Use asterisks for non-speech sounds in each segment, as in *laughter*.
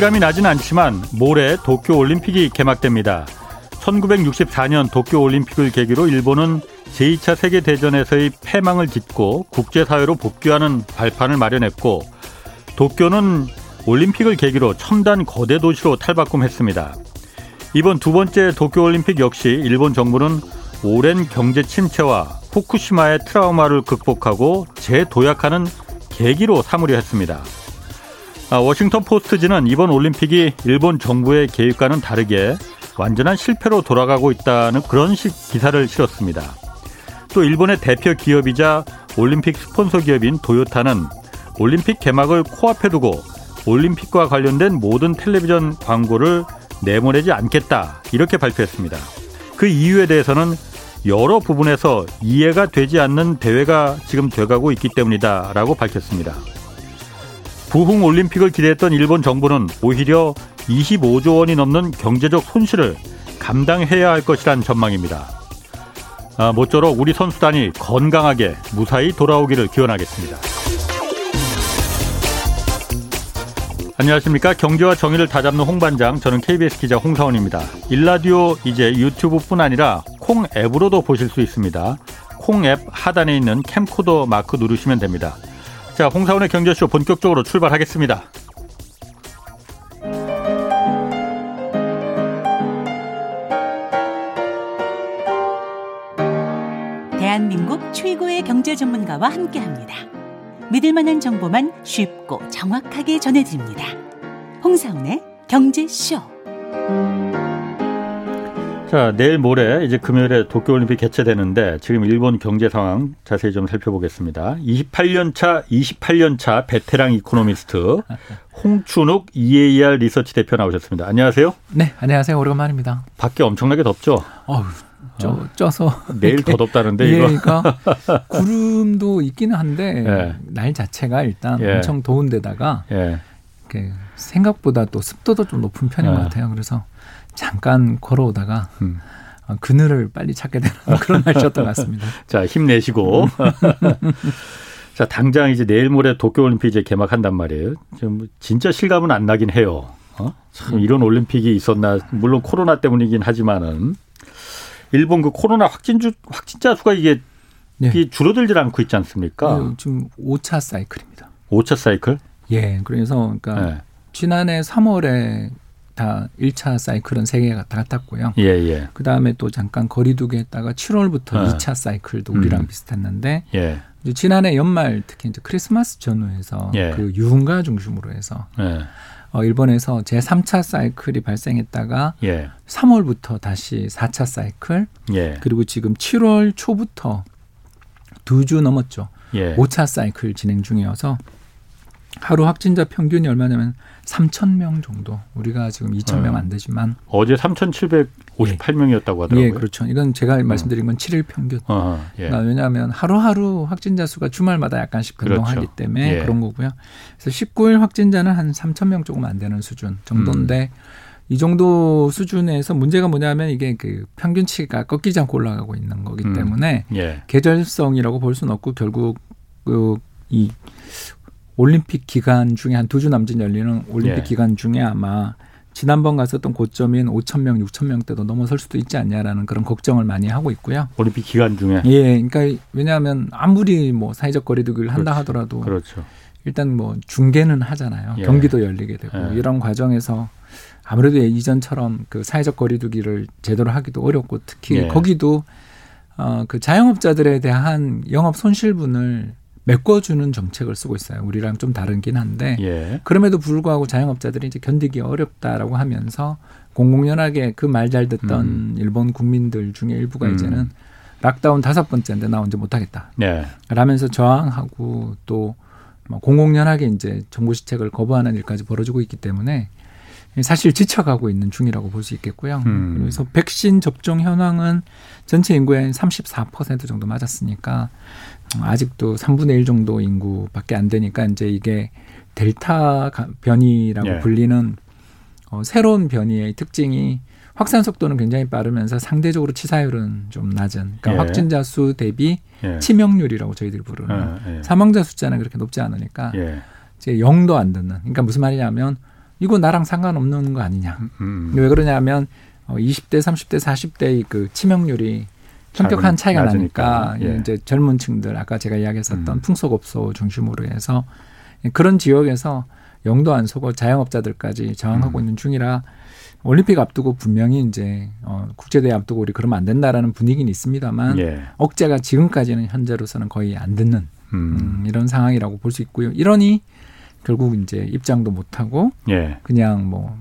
실감이 나진 않지만 모레 도쿄 올림픽이 개막됩니다. 1964년 도쿄 올림픽을 계기로 일본은 제2차 세계 대전에서의 패망을 딛고 국제 사회로 복귀하는 발판을 마련했고 도쿄는 올림픽을 계기로 첨단 거대 도시로 탈바꿈했습니다. 이번 두 번째 도쿄 올림픽 역시 일본 정부는 오랜 경제 침체와 후쿠시마의 트라우마를 극복하고 재도약하는 계기로 삼으려 했습니다. 아, 워싱턴 포스트지는 이번 올림픽이 일본 정부의 계획과는 다르게 완전한 실패로 돌아가고 있다는 그런 식 기사를 실었습니다. 또 일본의 대표 기업이자 올림픽 스폰서 기업인 도요타는 올림픽 개막을 코앞에 두고 올림픽과 관련된 모든 텔레비전 광고를 내보내지 않겠다 이렇게 발표했습니다. 그 이유에 대해서는 여러 부분에서 이해가 되지 않는 대회가 지금 돼가고 있기 때문이다라고 밝혔습니다. 부흥 올림픽을 기대했던 일본 정부는 오히려 25조 원이 넘는 경제적 손실을 감당해야 할 것이란 전망입니다. 아, 모쪼록 우리 선수단이 건강하게 무사히 돌아오기를 기원하겠습니다. 안녕하십니까. 경제와 정의를 다잡는 홍반장, 저는 KBS 기자 홍사원입니다. 일라디오 이제 유튜브뿐 아니라 콩 앱으로도 보실 수 있습니다. 콩 앱 하단에 있는 캠코더 마크 누르시면 됩니다. 자, 홍사원의 경제쇼 본격적으로 출발하겠습니다. 대한민국 최고의 경제 전문가와 함께 합니다. 믿을 만한 정보만 쉽고 정확하게 전해드립니다. 홍사원의 경제쇼. 자, 내일 모레 이제 금요일에 도쿄올림픽 개최되는데 지금 일본 경제 상황 자세히 좀 살펴보겠습니다. 28년 차, 28년 차 베테랑 이코노미스트 홍춘욱 EAR 리서치 대표 나오셨습니다. 안녕하세요. 네, 안녕하세요. 오랜만입니다. 밖에 엄청나게 덥죠? 어우, 쪄, 쪄서 내일 더 덥다는데 예, 이거. 그러니까 구름도 있기는 한데 *laughs* 예. 날 자체가 일단 예. 엄청 더운데다가 예. 생각보다 또 습도도 좀 높은 편인 예. 것 같아요. 그래서 잠깐 걸어오다가 음. 어, 그늘을 빨리 찾게 되는 *laughs* 그런 날씨였던 것 같습니다. 자, 힘내시고. *laughs* 자, 당장 이제 내일 모레 도쿄올림픽 이제 개막한단 말이에요. 좀 진짜 실감은 안 나긴 해요. 어? 참 이런 올림픽이 있었나. 물론 코로나 때문이긴 하지만은 일본 그 코로나 확진주 확진자 수가 이게, 네. 줄어들질 않고 있지 않습니까? 어, 지금 5차 사이클입니다. 5차 사이클? 예, 그래서 그러니까 예. 지난해 3월에 다 1차 사이클은 세 개가 다 탔고요. 예, 예. 그 다음에 또 잠깐 거리두기 했다가 7월부터 네. 2차 사이클도 우리랑 음. 비슷했는데 예. 지난해 연말 특히 이제 크리스마스 전후에서 예. 그 유흥가 중심으로 해서 예. 어, 일본에서 제 3차 사이클이 발생했다가 예. 3월부터 다시 4차 사이클 예. 그리고 지금 7월 초부터 두 주 넘었죠. 예. 5차 사이클 진행 중이어서 하루 확진자 평균이 얼마냐면 3천 명 정도. 우리가 지금 2천 명 안 되지만 어제 3,758명이었다고 하더라고요. 예, 그렇죠. 이건 제가 말씀드린 건 7일 평균. 어허, 예. 그러니까 왜냐하면 하루하루 확진자 수가 주말마다 약간씩 변동하기 그렇죠. 때문에 예. 그런 거고요. 그래서 19일 확진자는 한 3천 명 조금 안 되는 수준 정도인데 음. 이 정도 수준에서 문제가 뭐냐면 이게 그 평균치가 꺾이지 않고 올라가고 있는 거기 음. 때문에 예. 계절성이라고 볼 수는 없고 결국 그 이 올림픽 기간 중에 한 두 주 남짓 열리는 올림픽 예. 기간 중에 아마 지난번 갔었던 고점인 5천 명, 6천 명대도 넘어설 수도 있지 않냐라는 그런 걱정을 많이 하고 있고요. 올림픽 기간 중에. 예, 그러니까 왜냐하면 아무리 뭐 사회적 거리두기를 한다 그렇죠. 하더라도 그렇죠. 일단 뭐 중계는 하잖아요. 예. 경기도 열리게 되고 예. 이런 과정에서 아무래도 이전처럼 그 사회적 거리두기를 제대로 하기도 어렵고 특히 예. 거기도 어 그 자영업자들에 대한 영업 손실분을 메꿔주는 정책을 쓰고 있어요. 우리랑 좀 다르긴 한데 예. 그럼에도 불구하고 자영업자들이 이제 견디기 어렵다라고 하면서 공공연하게 그 말 잘 듣던 음. 일본 국민들 중에 일부가 음. 이제는 락다운 다섯 번째인데 나 언제 못하겠다. 네. 라면서 저항하고 또뭐 공공연하게 이제 정부 시책을 거부하는 일까지 벌어지고 있기 때문에 사실 지쳐가고 있는 중이라고 볼 수 있겠고요. 음. 그래서 백신 접종 현황은 전체 인구의 한34% 정도 맞았으니까 아직도 3분의 1 정도 인구밖에 안 되니까 이제 이게 델타 가- 변이라고 예. 불리는 어, 새로운 변이의 특징이 확산 속도는 굉장히 빠르면서 상대적으로 치사율은 좀 낮은 그러니까 예. 확진자 수 대비 예. 치명률이라고 저희들이 부르는 예. 예. 사망자 숫자는 그렇게 높지 않으니까 예. 이제 0도 안 듣는. 그러니까 무슨 말이냐면 이거 나랑 상관없는 거 아니냐. 음. 음. 왜 그러냐면 어, 20대, 30대, 40대의 그 치명률이 현격한 차이가 나니까 예. 이제 젊은 층들 아까 제가 이야기했었던 음. 풍속업소 중심으로 해서 그런 지역에서 영도 안 서고 자영업자들까지 저항하고 음. 있는 중이라 올림픽 앞두고 분명히 이제 어 국제대회 앞두고 우리 그러면 안 된다라는 분위기는 있습니다만 예. 억제가 지금까지는 현재로서는 거의 안 듣는 음. 음, 이런 상황이라고 볼 수 있고요. 이러니 결국 이제 입장도 못 하고 예. 그냥 뭐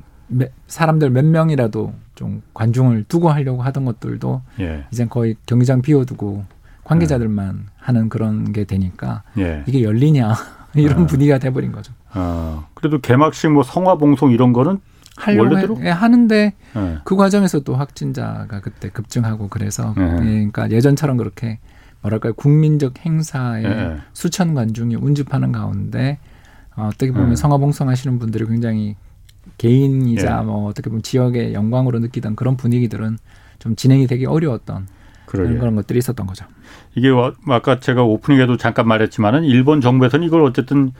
사람들 몇 명이라도 좀 관중을 두고 하려고 하던 것들도 예. 이제 거의 경기장 비워두고 관계자들만 예. 하는 그런 게 되니까 예. 이게 열리냐 *laughs* 이런 아. 분위기가 돼버린 거죠. 아, 그래도 개막식 뭐 성화 봉송 이런 거는 원래대로 해, 하는데 네. 그 과정에서 또 확진자가 그때 급증하고 그래서 네. 예, 그러니까 예전처럼 그렇게 뭐랄까요 국민적 행사에 네. 수천 관중이 운집하는 가운데 어, 어떻게 보면 성화봉송하시는 분들이 굉장히 개인이자 뭐 어떻게 보면 지역의 영광으로 느끼던 그런 분위기들은 좀 진행이 되기 어려웠던 그러게. 그런 것들이 있었던 거죠. 이게 아까 제가 오프닝에도 잠깐 말했지만은 일본 정부에서는 이걸 어쨌든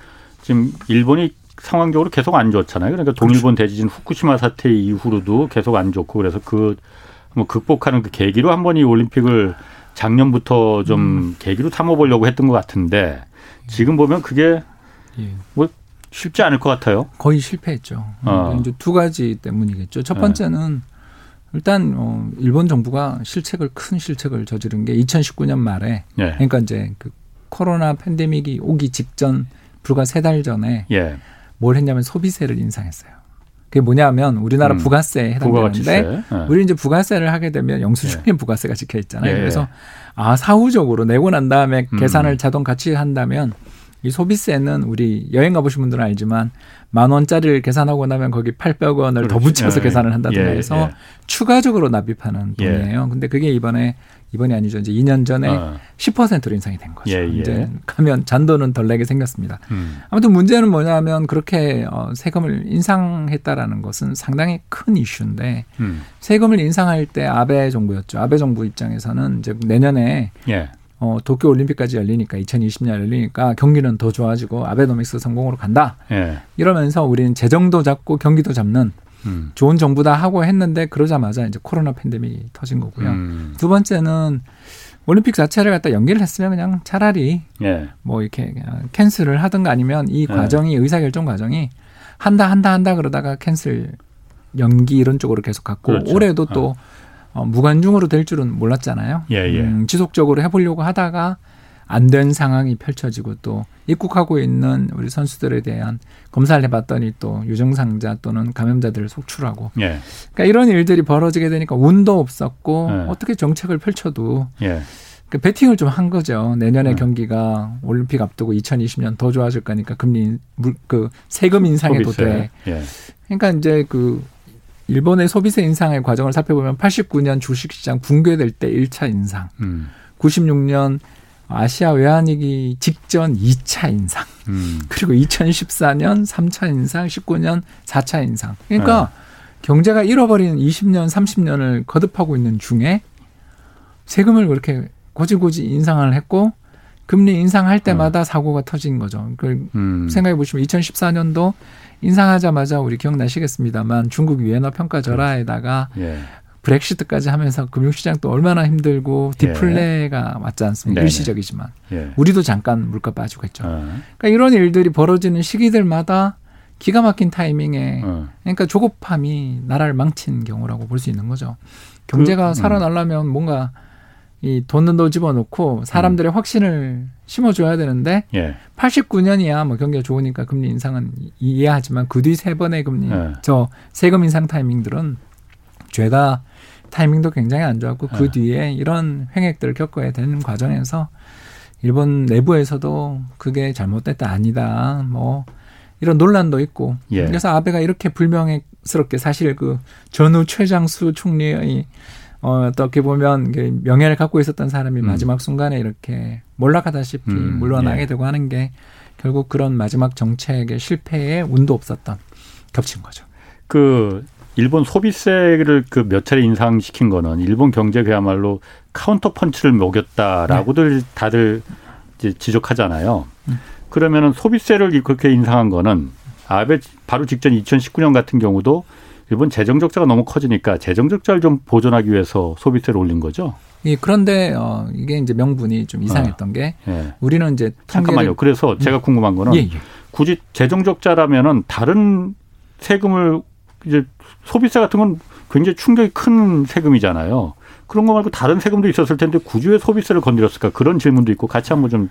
지금 일본이 상황적으로 계속 안 좋잖아요. 그러니까 동일본 그렇죠. 대지진 후쿠시마 사태 이후로도 계속 안 좋고 그래서 그 뭐 극복하는 그 계기로 한 번 이 올림픽을 작년부터 좀 음. 계기로 삼아보려고 했던 것 같은데 지금 보면 그게 예. 뭐 쉽지 않을 것 같아요. 거의 실패했죠. 어. 이제 두 가지 때문이겠죠. 첫 번째는 일단 어 일본 정부가 실책을 큰 실책을 저지른 게 2019년 말에 예. 그러니까 이제 그 코로나 팬데믹이 오기 직전 불과 세 달 전에 예. 뭘 했냐면 소비세를 인상했어요. 그게 뭐냐면 우리나라 음. 부가세에 해당되는데 네. 우리 이제 부가세를 하게 되면 영수증에 네. 부가세가 찍혀 있잖아요. 네. 그래서 아 사후적으로 내고 난 다음에 음. 계산을 자동 같이 한다면 이 소비세는 우리 여행 가보신 분들은 알지만 만 원짜리를 계산하고 나면 거기 800원을 그렇지. 더 붙여서 예. 계산을 한다든가 예. 해서 예. 추가적으로 납입하는 예. 돈이에요. 근데 그게 이번에 이번이 아니죠. 이제 2년 전에 어. 10%로 인상이 된 거죠. 예, 예. 이제 가면 잔돈은 덜 내게 생겼습니다. 음. 아무튼 문제는 뭐냐면 그렇게 어, 세금을 인상했다라는 것은 상당히 큰 이슈인데 음. 세금을 인상할 때 아베 정부였죠. 아베 정부 입장에서는 이제 내년에 예. 어, 도쿄 올림픽까지 열리니까 2020년 열리니까 경기는 더 좋아지고 아베노믹스 성공으로 간다. 예. 이러면서 우리는 재정도 잡고 경기도 잡는 음. 좋은 정부다 하고 했는데 그러자마자 이제 코로나 팬데믹이 터진 거고요. 음. 두 번째는 올림픽 자체를 갖다 연기를 했으면 그냥 차라리 예. 뭐 이렇게 cancel을 하든가 아니면 이 예. 과정이 예. 의사결정 과정이 한다 한다 한다 그러다가 cancel 연기 이런 쪽으로 계속 갔고 그렇죠. 올해도 또 어. 어, 무관중으로 될 줄은 몰랐잖아요. 예, 예. 음, 지속적으로 해보려고 하다가 안 된 상황이 펼쳐지고 또 입국하고 있는 우리 선수들에 대한 검사를 해봤더니 또 유증상자 또는 감염자들을 속출하고 예. 그러니까 이런 일들이 벌어지게 되니까 운도 없었고 예. 어떻게 정책을 펼쳐도 예. 그 배팅을 좀 한 거죠. 내년에 예. 경기가 올림픽 앞두고 2020년 더 좋아질 거니까 금리 그 세금 인상해도 돼. 예. 그러니까 이제 그 일본의 소비세 인상의 과정을 살펴보면 89년 주식시장 붕괴될 때 1차 인상, 음. 96년 아시아 외환위기 직전 2차 인상. 음. 그리고 2014년 3차 인상, 19년 4차 인상. 그러니까 네. 경제가 잃어버린 20년, 30년을 거듭하고 있는 중에 세금을 그렇게 고지고지 인상을 했고 금리 인상할 때마다 네. 사고가 터진 거죠. 그 음. 생각해 보시면 2014년도 인상하자마자 우리 기억나시겠습니다만 중국 위엔화 평가 절하에다가 예. 브렉시트까지 하면서 금융시장 또 얼마나 힘들고 예. 디플레가 예. 왔지 않습니까? 일시적이지만 예. 우리도 잠깐 물가 빠지고 했죠. 어. 그러니까 이런 일들이 벌어지는 시기들마다 기가 막힌 타이밍에 어. 그러니까 조급함이 나라를 망친 경우라고 볼 수 있는 거죠. 경제가 그, 음. 살아나려면 뭔가 이 돈은 더 집어넣고 사람들의 음. 확신을 심어줘야 되는데 예. 89년이야 뭐 경기가 좋으니까 금리 인상은 이해하지만 그 뒤 세 번의 금리 예. 저 세금 인상 타이밍들은 죄가 타이밍도 굉장히 안 좋았고 그 네. 뒤에 이런 횡액들을 겪어야 되는 과정에서 일본 내부에서도 그게 잘못됐다 아니다 뭐 이런 논란도 있고 예. 그래서 아베가 이렇게 불명예스럽게 사실 그 전후 최장수 총리의 어, 어떻게 보면 명예를 갖고 있었던 사람이 음. 마지막 순간에 이렇게 몰락하다시피 음. 물러나게 예. 되고 하는 게 결국 그런 마지막 정책의 실패에 운도 없었던 겹친 거죠. 그 일본 소비세를 그 몇 차례 인상시킨 거는 일본 경제 그야말로 카운터 펀치를 먹였다라고들 네. 다들 이제 지적하잖아요. 음. 그러면은 소비세를 그렇게 인상한 거는 아베 바로 직전 2019년 같은 경우도 일본 재정 적자가 너무 커지니까 재정 적자를 좀 보존하기 위해서 소비세를 올린 거죠. 예, 그런데 어 이게 이제 명분이 좀 이상했던 어. 게 예. 우리는 이제 잠깐만요. 그래서 제가 음. 궁금한 거는 예, 예. 굳이 재정 적자라면은 다른 세금을 이제 소비세 같은 건 굉장히 충격이 큰 세금이잖아요. 그런 거 말고 다른 세금도 있었을 텐데 굳이 왜 소비세를 건드렸을까 그런 질문도 있고 같이 한번 좀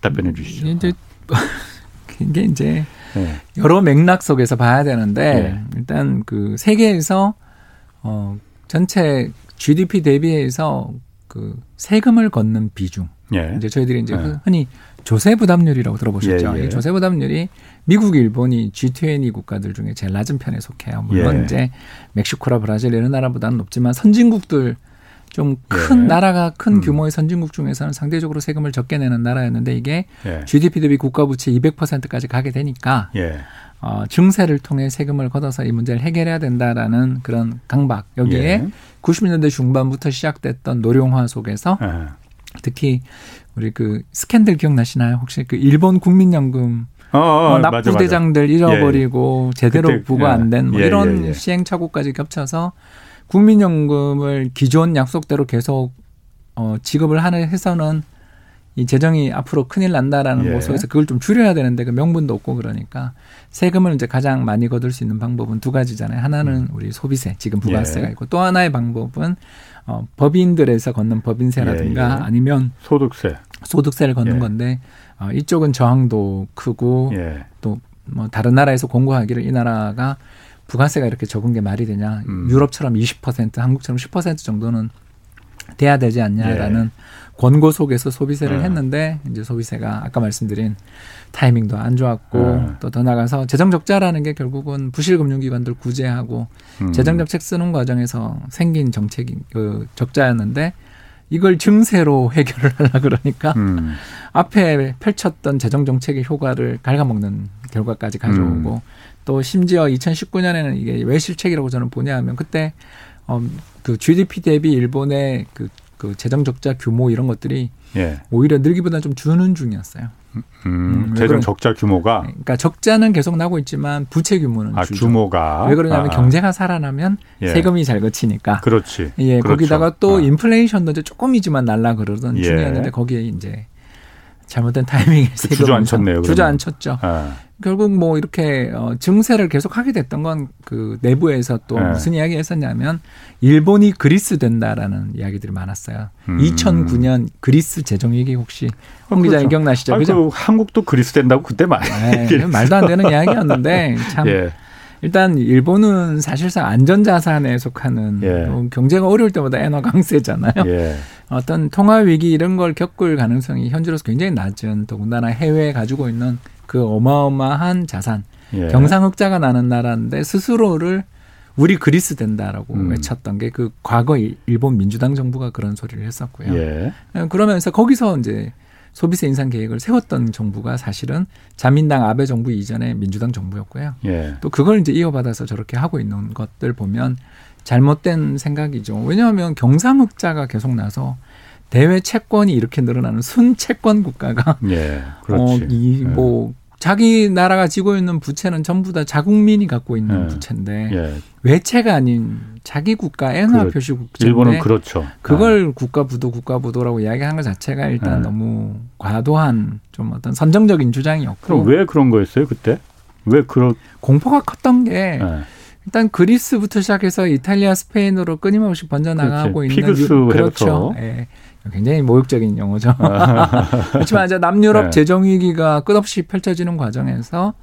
답변해 주시죠. 이제 *laughs* 이게 이제 네. 여러 맥락 속에서 봐야 되는데 네. 일단 그 세계에서 어 전체 GDP 대비해서 그 세금을 걷는 비중. 예. 이제 저희들이 이제 예. 흔히 조세 부담률이라고 들어보셨죠. 예, 예. 이 조세 부담률이 미국, 일본이 G20 국가들 중에 제일 낮은 편에 속해요. 물론 예. 이제 멕시코라 브라질 이런 나라보다는 높지만 선진국들 좀큰 예. 나라가 큰 음. 규모의 선진국 중에서는 상대적으로 세금을 적게 내는 나라였는데 이게 예. GDP 대비 국가 부채 200%까지 가게 되니까 예. 어, 증세를 통해 세금을 걷어서 이 문제를 해결해야 된다라는 그런 강박 여기에 90년대 예. 중반부터 시작됐던 노령화 속에서 예. 특히 우리 그 스캔들 기억나시나요? 혹시 그 일본 국민연금 어, 어, 어 납부대장들 잃어버리고 예. 제대로 그때, 부과 안 된뭐 예, 이런 시행착오까지 겹쳐서 국민연금을 기존 약속대로 계속 어, 지급을 하는 해서는 이 재정이 앞으로 큰일 난다라는 예. 모습에서 그걸 좀 줄여야 되는데 그 명분도 없고 그러니까 세금을 이제 가장 많이 거둘 수 있는 방법은 두 가지잖아요. 하나는 음. 우리 소비세, 지금 부가세가 예. 있고 또 하나의 방법은 어, 법인들에서 걷는 법인세라든가 예, 예. 아니면 소득세, 소득세를 걷는 예. 건데 어, 이쪽은 저항도 크고 예. 또뭐 다른 나라에서 공고하기를 이 나라가 부가세가 이렇게 적은 게 말이 되냐. 음. 유럽처럼 20%, 한국처럼 10% 정도는 돼야 되지 않냐라는 예. 권고 속에서 소비세를 예. 했는데 이제 소비세가 아까 말씀드린 타이밍도 안 좋았고 예. 또더 나가서 재정 적자라는 게 결국은 부실 금융기관들 구제하고 음. 재정 정책 쓰는 과정에서 생긴 정책이 그 적자였는데 이걸 증세로 해결을 *laughs* 하려 그러니까 음. 앞에 펼쳤던 재정 정책의 효과를 갉아먹는 결과까지 가져오고 음. 또 심지어 2019년에는 이게 왜 실책이라고 저는 보냐하면 그때 어, 그 GDP 대비 일본의 그, 그 재정 적자 규모 이런 것들이 예. 오히려 늘기보다 좀 주는 중이었어요. 음, 음, 재정 적자 규모가 그러니까 적자는 계속 나고 있지만 부채 규모는 아, 주죠. 규모가 왜 그러냐면 아. 경제가 살아나면 예. 세금이 잘 거치니까. 그렇지. 예, 그렇죠. 거기다가 또 아. 인플레이션도 이제 조금이지만 날라 그러던 예. 중이었는데 거기에 이제 잘못된 타이밍에 그 세금 주저앉혔네요. 주저앉혔죠. 아. 결국 뭐 이렇게 어 증세를 계속 하게 됐던 건 그 내부에서 또 네. 무슨 이야기 했었냐면 일본이 그리스 된다라는 이야기들이 많았어요. 음. 2009년 그리스 재정 위기 혹시 홍 어, 기자님 그렇죠. 기억나시죠? 그죠? 그 한국도 그리스 된다고 그때 말. 네, 말도 안 되는 이야기였는데 참 *laughs* 예. 일단 일본은 사실상 안전자산에 속하는 예. 경제가 어려울 때마다 엔화 강세잖아요. 예. *laughs* 어떤 통화 위기 이런 걸 겪을 가능성이 현재로서 굉장히 낮은 더군다나 해외에 가지고 있는 그 어마어마한 자산 예. 경상흑자가 나는 나라인데 스스로를 우리 그리스 된다라고 음. 외쳤던 게 그 과거 일본 민주당 정부가 그런 소리를 했었고요. 예. 그러면서 거기서 이제 소비세 인상 계획을 세웠던 정부가 사실은 자민당 아베 정부 이전에 민주당 정부였고요. 예. 또 그걸 이제 이어받아서 저렇게 하고 있는 것들 보면 잘못된 생각이죠. 왜냐하면 경상흑자가 계속 나서 대외 채권이 이렇게 늘어나는 순채권 국가가 예, 그렇지. 어, 이뭐 예. 자기 나라가 지고 있는 부채는 전부 다 자국민이 갖고 있는 예. 부채인데 예. 외채가 아닌 자기 국가 엔화 그렇, 표시 국채인데 일본은 그렇죠. 그걸 아. 국가 부도 국가 부도라고 이야기하는 것 자체가 일단 예. 너무 과도한 좀 어떤 선정적인 주장이었고 그럼 왜 그런 거였어요 그때? 왜 그런 공포가 컸던 게 예. 일단 그리스부터 시작해서 이탈리아, 스페인으로 끊임없이 번져나가고 그렇지. 있는 피그스 그렇죠. 예. 굉장히 모욕적인 용어죠. *laughs* 그렇지만 이제 남유럽 네. 재정 위기가 끝없이 펼쳐지는 과정에서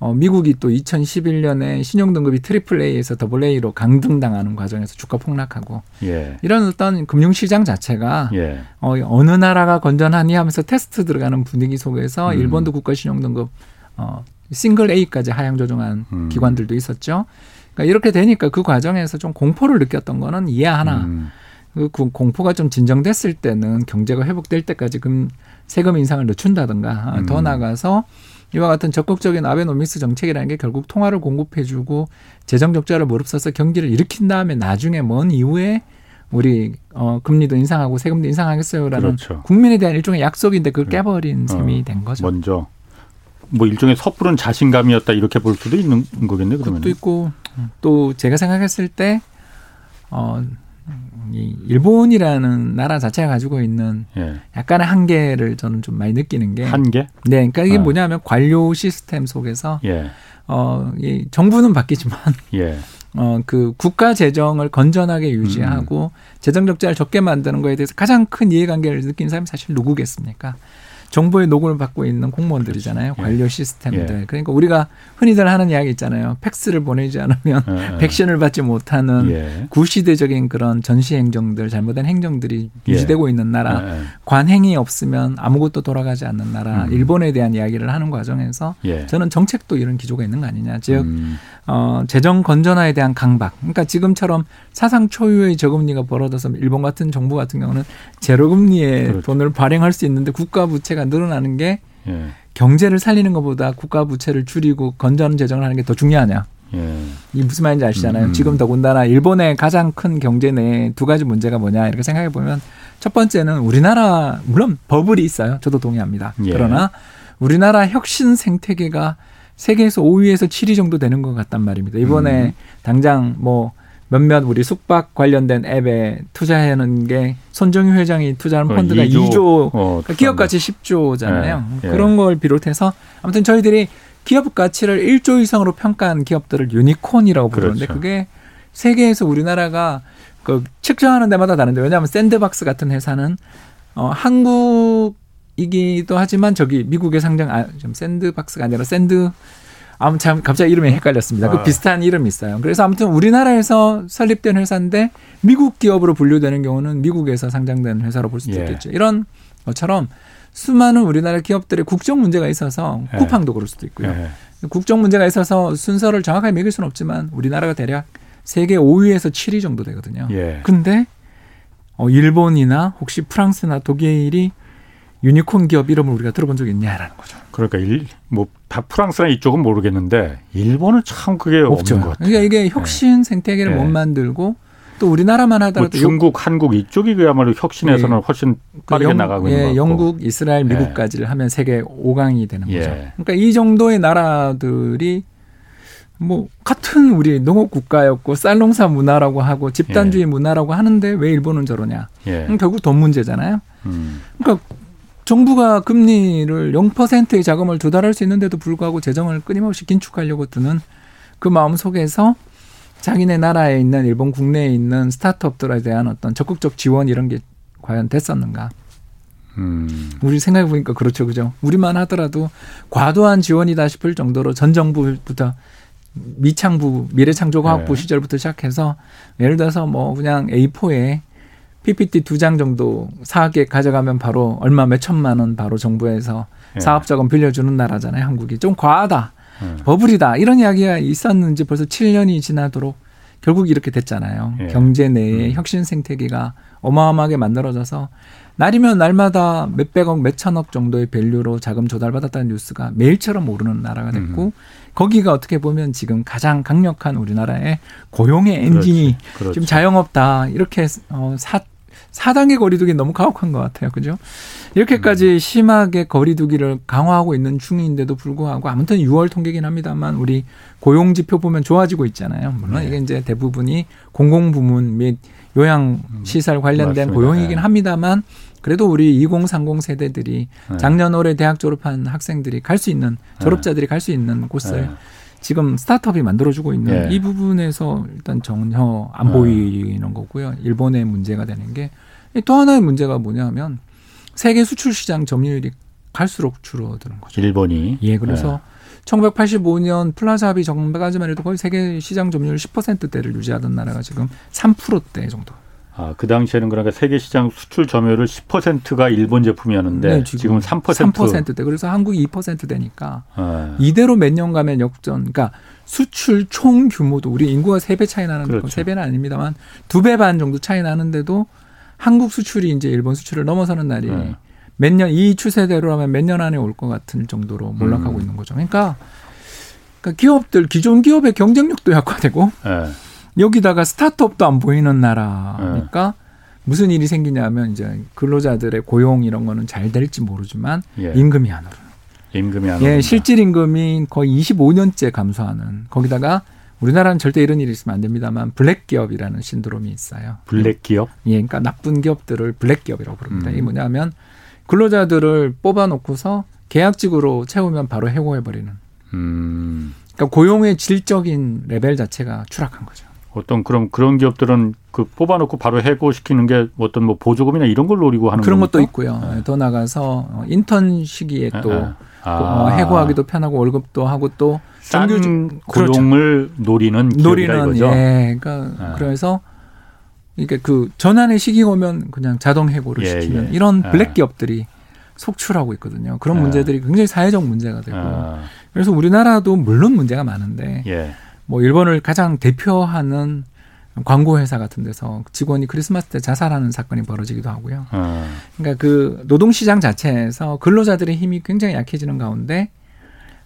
어, 미국이 또 2011년에 신용 등급이 triple A에서 double A로 강등당하는 과정에서 주가 폭락하고 예. 이런 어떤 금융 시장 자체가 예. 어, 어느 나라가 건전하니 하면서 테스트 들어가는 분위기 속에서 음. 일본도 국가 신용 등급 어, single A까지 하향 조정한 음. 기관들도 있었죠. 그러니까 이렇게 되니까 그 과정에서 좀 공포를 느꼈던 거는 이해하나. 음. 그 공포가 좀 진정됐을 때는 경제가 회복될 때까지 금 세금 인상을 늦춘다든가 음. 더 나가서 이와 같은 적극적인 아베노미스 정책이라는 게 결국 통화를 공급해주고 재정 적자를 무릅써서 경기를 일으킨 다음에 나중에 먼 이후에 우리 어 금리도 인상하고 세금도 인상하겠어요라는 그렇죠. 국민에 대한 일종의 약속인데 그걸 깨버린 어. 셈이 된 거죠. 먼저 뭐 일종의 섣부른 자신감이었다 이렇게 볼 수도 있는 거겠네 그러면. 그것도 있고 또 제가 생각했을 때 어. 이 일본이라는 나라 자체가 가지고 있는 예. 약간의 한계를 저는 좀 많이 느끼는 게 한계? 네, 그러니까 이게 어. 뭐냐면 관료 시스템 속에서 예. 어, 이 정부는 바뀌지만 *laughs* 예. 어, 그 국가 재정을 건전하게 유지하고 음. 재정 적자를 적게 만드는 거에 대해서 가장 큰 이해관계를 느낀 사람이 사실 누구겠습니까? 정부의 노고를 받고 있는 공무원들이잖아요. 그렇죠. 관료 시스템들. 예. 그러니까 우리가 흔히들 하는 이야기 있잖아요. 팩스를 보내지 않으면 예. 예. 백신을 받지 못하는 예. 구시대적인 그런 전시 행정들, 잘못된 행정들이 예. 유지되고 있는 나라. 예. 관행이 없으면 아무것도 돌아가지 않는 나라. 음. 일본에 대한 이야기를 하는 과정에서 저는 정책도 이런 기조가 있는 거 아니냐. 즉 음. 어, 재정 건전화에 대한 강박. 그러니까 지금처럼 사상 초유의 저금리가 벌어져서 일본 같은 정부 같은 경우는 제로금리의 그렇죠. 돈을 발행할 수 있는데 국가 부채가 부채가 늘어나는 게 예. 경제를 살리는 것보다 국가 부채를 줄이고 건전 재정을 하는 게 더 중요하냐. 예. 이 무슨 말인지 아시잖아요. 음. 지금 더군다나 일본의 가장 큰 경제 내에 두 가지 문제가 뭐냐 이렇게 생각해 보면 첫 번째는 우리나라 물론 버블이 있어요. 저도 동의합니다. 예. 그러나 우리나라 혁신 생태계가 세계에서 5위에서 7위 정도 되는 것 같단 말입니다. 이번에 음. 당장 뭐 몇몇 우리 숙박 관련된 앱에 투자하는 게 손정희 회장이 투자한 어, 펀드가 2조, 2조 어, 그러니까 기업 가치 10조잖아요. 네, 그런 걸 비롯해서 아무튼 저희들이 기업 가치를 1조 이상으로 평가한 기업들을 유니콘이라고 부르는데 그렇죠. 그게 세계에서 우리나라가 그 측정하는 데마다 다른데 왜냐하면 샌드박스 같은 회사는 어 한국이기도 하지만 저기 미국에 상장 아 좀 샌드박스가 아니라 샌드 아무 참 갑자기 이름이 헷갈렸습니다. 그 아. 그 비슷한 이름이 있어요. 그래서 아무튼 우리나라에서 설립된 회사인데 미국 기업으로 분류되는 경우는 미국에서 상장된 회사로 볼 수도 예. 있겠죠. 이런 것처럼 수많은 우리나라 기업들의 국적 문제가 있어서 예. 쿠팡도 그럴 수도 있고요. 예. 국적 문제가 있어서 순서를 정확하게 매길 수는 없지만 우리나라가 대략 세계 5위에서 7위 정도 되거든요. 예. 근데 어 일본이나 혹시 프랑스나 독일이 유니콘 기업 이름을 우리가 들어본 적이 있냐라는 거죠. 그러니까 일, 뭐, 다 프랑스나 이쪽은 모르겠는데 일본은 참 그게 없죠. 없는 것 같아요. 그러니까 이게 혁신 네. 생태계를 네. 못 만들고 또 우리나라만 하더라도 뭐 중국, 역, 한국 이쪽이 그야말로 혁신에서는 네. 훨씬 그 빠르게 영, 나가고 있는 예, 것 영국, 이스라엘, 네. 미국까지를 하면 세계 5강이 되는 거죠. 예. 그러니까 이 정도의 나라들이 뭐 같은 우리 농업 국가였고 쌀농사 문화라고 하고 집단주의 예. 문화라고 하는데 왜 일본은 저러냐? 예. 결국 돈 문제잖아요. 음. 그러니까 정부가 금리를 0%의 자금을 조달할 수 있는데도 불구하고 재정을 끊임없이 긴축하려고 드는 그 마음 속에서 자기네 나라에 있는 일본 국내에 있는 스타트업들에 대한 어떤 적극적 지원 이런 게 과연 됐었는가? 음. 우리 생각해 보니까 그렇죠, 그죠? 우리만 하더라도 과도한 지원이다 싶을 정도로 전 정부부터 미창부 미래창조과학부 네. 시절부터 시작해서 예를 들어서 뭐 그냥 A4에 PPT 두 장 정도 사학에 가져가면 바로 얼마 몇 천만 원 바로 정부에서 예. 사업 자금 빌려주는 나라잖아요. 한국이 좀 과하다, 예. 버블이다 이런 이야기가 있었는지 벌써 7년이 지나도록 결국 이렇게 됐잖아요. 예. 경제 내에 음. 혁신 생태계가 어마어마하게 만들어져서 날이면 날마다 몇백억, 몇천억 정도의 value로 자금 조달받았다는 뉴스가 매일처럼 오르는 나라가 됐고 음. 거기가 어떻게 보면 지금 가장 강력한 우리나라의 고용의 엔진이 그렇지. 그렇지. 지금 자영업다 이렇게 어, 사 사단계 거리두기 너무 가혹한 것 같아요. 그죠? 이렇게까지 음. 심하게 거리두기를 강화하고 있는 중인데도 불구하고 아무튼 6월 통계긴 합니다만 우리 고용 지표 보면 좋아지고 있잖아요. 물론 네. 이게 이제 대부분이 공공 부문 및 요양 시설 관련된 음, 고용이긴 네. 합니다만 그래도 우리 2030 세대들이 네. 작년 올해 대학 졸업한 학생들이 갈 수 있는 네. 졸업자들이 갈 수 있는 곳을 네. 지금 스타트업이 만들어주고 있는 네. 이 부분에서 일단 전혀 안 보이는 거고요. 일본의 문제가 되는 게 또 하나의 문제가 뭐냐면 세계 수출 시장 점유율이 갈수록 줄어드는 거죠. 일본이. 예, 그래서 네. 1985년 플라자 합의 전까지만 해도 거의 세계 시장 점유율 10%대를 유지하던 나라가 지금 3%대 정도. 아, 그 당시에는 그러니까 세계 시장 수출 점유율 10%가 일본 제품이었는데 네, 지금, 지금 3%. 3%대. 그래서 한국이 2%대니까 네. 이대로 몇 년 가면 역전. 그러니까 수출 총 규모도 우리 인구가 3배 차이 나는데 그렇죠. 3배는 아닙니다만 2배 반 정도 차이 나는데도 한국 수출이 이제 일본 수출을 넘어서는 날이 네. 몇년 이 추세대로라면 몇 년 안에 올 것 같은 정도로 몰락하고 음. 있는 거죠. 그러니까, 그러니까 기업들 기존 기업의 경쟁력도 약화되고 네. 여기다가 스타트업도 안 보이는 나라니까 네. 무슨 일이 생기냐면 이제 근로자들의 고용 이런 거는 잘 될지 모르지만 예. 임금이 안 오르는. 임금이 안 예, 오른다. 실질 임금이 거의 25년째 감소하는 거기다가 우리나라는 절대 이런 일이 있으면 안 됩니다만 블랙 기업이라는 신드롬이 있어요. 블랙 기업. 예, 그러니까 나쁜 기업들을 블랙 기업이라고 부릅니다. 음. 이게 뭐냐면 근로자들을 뽑아놓고서 계약직으로 채우면 바로 해고해버리는. 음. 그러니까 고용의 질적인 레벨 자체가 추락한 거죠. 어떤 그럼 그런 기업들은 그 뽑아놓고 바로 해고시키는 게 어떤 뭐 보조금이나 이런 걸 노리고 하는 그런 것도 겁니까? 있고요. 네. 더 나가서 어, 인턴 시기에 또 아, 아. 어, 해고하기도 편하고 월급도 하고 또싼 정규직- 그렇죠. 고용을 노리는 기업이라 노리는 이거죠. 예, 그러니까 아. 그래서 이게 그 전환의 시기 오면 그냥 자동 해고를 예, 시키는 예. 이런 아. 블랙 기업들이 속출하고 있거든요. 그런 아. 문제들이 굉장히 사회적 문제가 되고 아, 그래서 우리나라도 물론 문제가 많은데 예. 뭐 일본을 가장 대표하는 광고 회사 같은 데서 직원이 크리스마스 때 자살하는 사건이 벌어지기도 하고요. 아, 그러니까 그 노동 시장 자체에서 근로자들의 힘이 굉장히 약해지는 가운데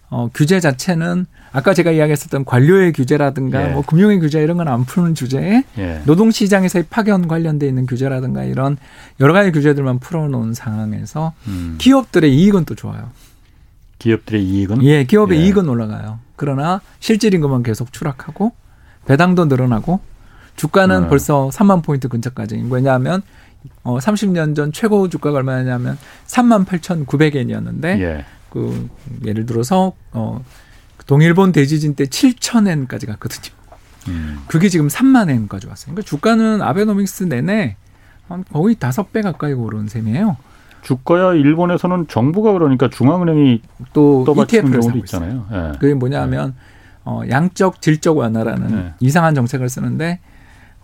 어 규제 자체는 아까 제가 이야기했었던 관료의 규제라든가 예. 뭐 금융의 규제 이런 건 안 푸는 주제에 예. 노동 시장에서의 파견 관련돼 있는 규제라든가 이런 여러 가지 규제들만 풀어놓은 상황에서 음. 기업들의 이익은 또 좋아요. 기업들의 이익은 예, 기업의 예. 이익은 올라가요. 그러나 실질 임금은 계속 추락하고 배당도 늘어나고 주가는 음. 벌써 3만 포인트 근처까지. 왜냐하면 어 30년 전 최고 주가가 얼마냐면 3만 8,900엔이었는데 예. 그 예를 들어서 어 동일본 대지진 때 7,000엔까지 갔거든요. 음. 그게 지금 3만 엔까지 왔어요. 그러니까 주가는 아베노믹스 내내 한 거의 다섯 배 가까이 오른 셈이에요. 주가야 일본에서는 정부가 그러니까 중앙은행이 또 ETF를 경우도 사고. 있잖아요. 예. 그게 뭐냐면 어 양적 질적 완화라는 네. 이상한 정책을 쓰는데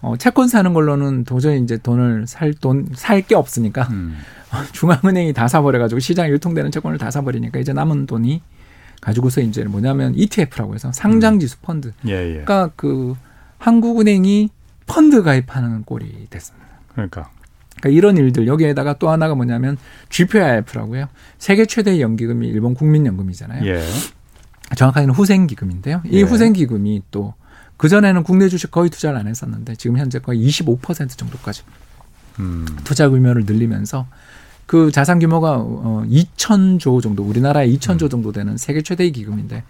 어 채권 사는 걸로는 도저히 이제 돈을 살 돈 살 게 없으니까 음. *laughs* 중앙은행이 다 사버려 가지고 시장에 유통되는 채권을 다 사버리니까 이제 남은 돈이 가지고서 이제 뭐냐면 ETF라고 해서 상장지수 펀드. 예, 예. 그러니까 그 한국은행이 펀드 가입하는 꼴이 됐습니다. 그러니까 그러니까 이런 일들 여기에다가 또 하나가 뭐냐면 GPIF라고요. 세계 최대의 연기금이 일본 국민연금이잖아요. 예. 정확하게는 후생기금인데요. 이 예. 후생기금이 또 그전에는 국내 주식 거의 투자를 안 했었는데 지금 현재 거의 25% 정도까지 음. 투자 규모를 늘리면서 그 자산 규모가 어 2천조 정도 우리나라의 2천조 정도 되는 세계 최대의 기금인데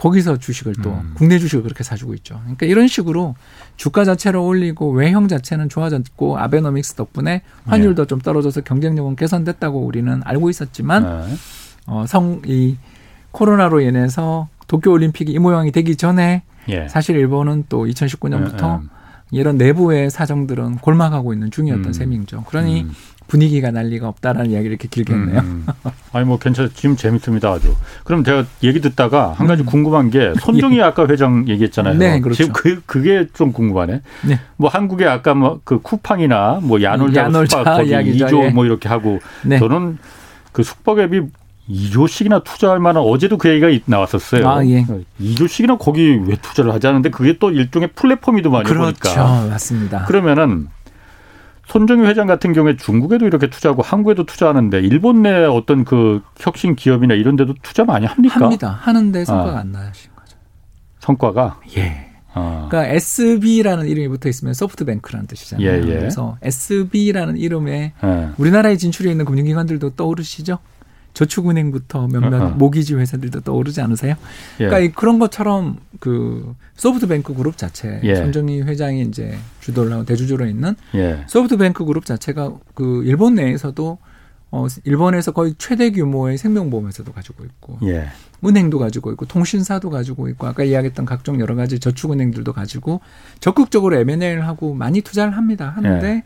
거기서 주식을 또 음. 국내 주식을 그렇게 사주고 있죠. 그러니까 이런 식으로 주가 자체를 올리고 외형 자체는 좋아졌고 아베노믹스 덕분에 환율도 좀 떨어져서 경쟁력은 개선됐다고 우리는 알고 있었지만 예. 어, 성, 이 코로나로 인해서 도쿄 올림픽이 이 모양이 되기 전에 예. 사실 일본은 또 2019년부터 음, 이런 내부의 사정들은 골마가고 있는 중이었던 음. 셈이죠. 그러니 음. 분위기가 난리가 없다라는 이야기를 이렇게 길게 했네요. 음, 음. 아니 뭐 괜찮 지금 재밌습니다 아주. 그럼 제가 얘기 듣다가 한 가지 음. 궁금한 게 *laughs* 손정희 아까 회장 얘기했잖아요. 네, 그렇죠. 지금 그 그게 좀 궁금하네. 네. 뭐 한국에 아까 뭐 그 쿠팡이나 뭐 야놀자 야놀자 숙박 거기 이야기죠. 2조 예. 뭐 이렇게 하고 네. 저는 그 숙박 앱이 2조씩이나 투자할 만한 어제도 그 얘기가 있- 나왔었어요. 아, 예. 2조씩이나 거기 왜 투자를 하지 않은데 그게 또 일종의 플랫폼이더만요. 그렇죠. 보니까. 맞습니다. 그러면은 손정희 회장 같은 경우에 중국에도 이렇게 투자하고 한국에도 투자하는데 일본 내 어떤 그 혁신 기업이나 이런 데도 투자 많이 합니까? 합니다. 하는데 성과가 아. 안 나신 거죠. 성과가 예. 아. 그러니까 SB라는 이름이 붙어 있으면 소프트뱅크라는 뜻이잖아요. 예, 예. 그래서 SB라는 이름에 예. 우리나라에 진출해 있는 금융기관들도 떠오르시죠? 저축은행부터 몇몇 어, 어. 모기지 회사들도 떠오르지 않으세요? 예. 그러니까 이- 그런 것처럼 그 소프트뱅크 그룹 자체 예. 손정희 회장이 이제 주도를 하고 대주주로 있는 예. 소프트뱅크 그룹 자체가 그 일본 내에서도 어 일본에서 거의 최대 규모의 생명보험회사도 가지고 있고 예. 은행도 가지고 있고 통신사도 가지고 있고 아까 이야기했던 각종 여러 가지 저축은행들도 가지고 적극적으로 M&A를 하고 많이 투자를 합니다. 하는데 예.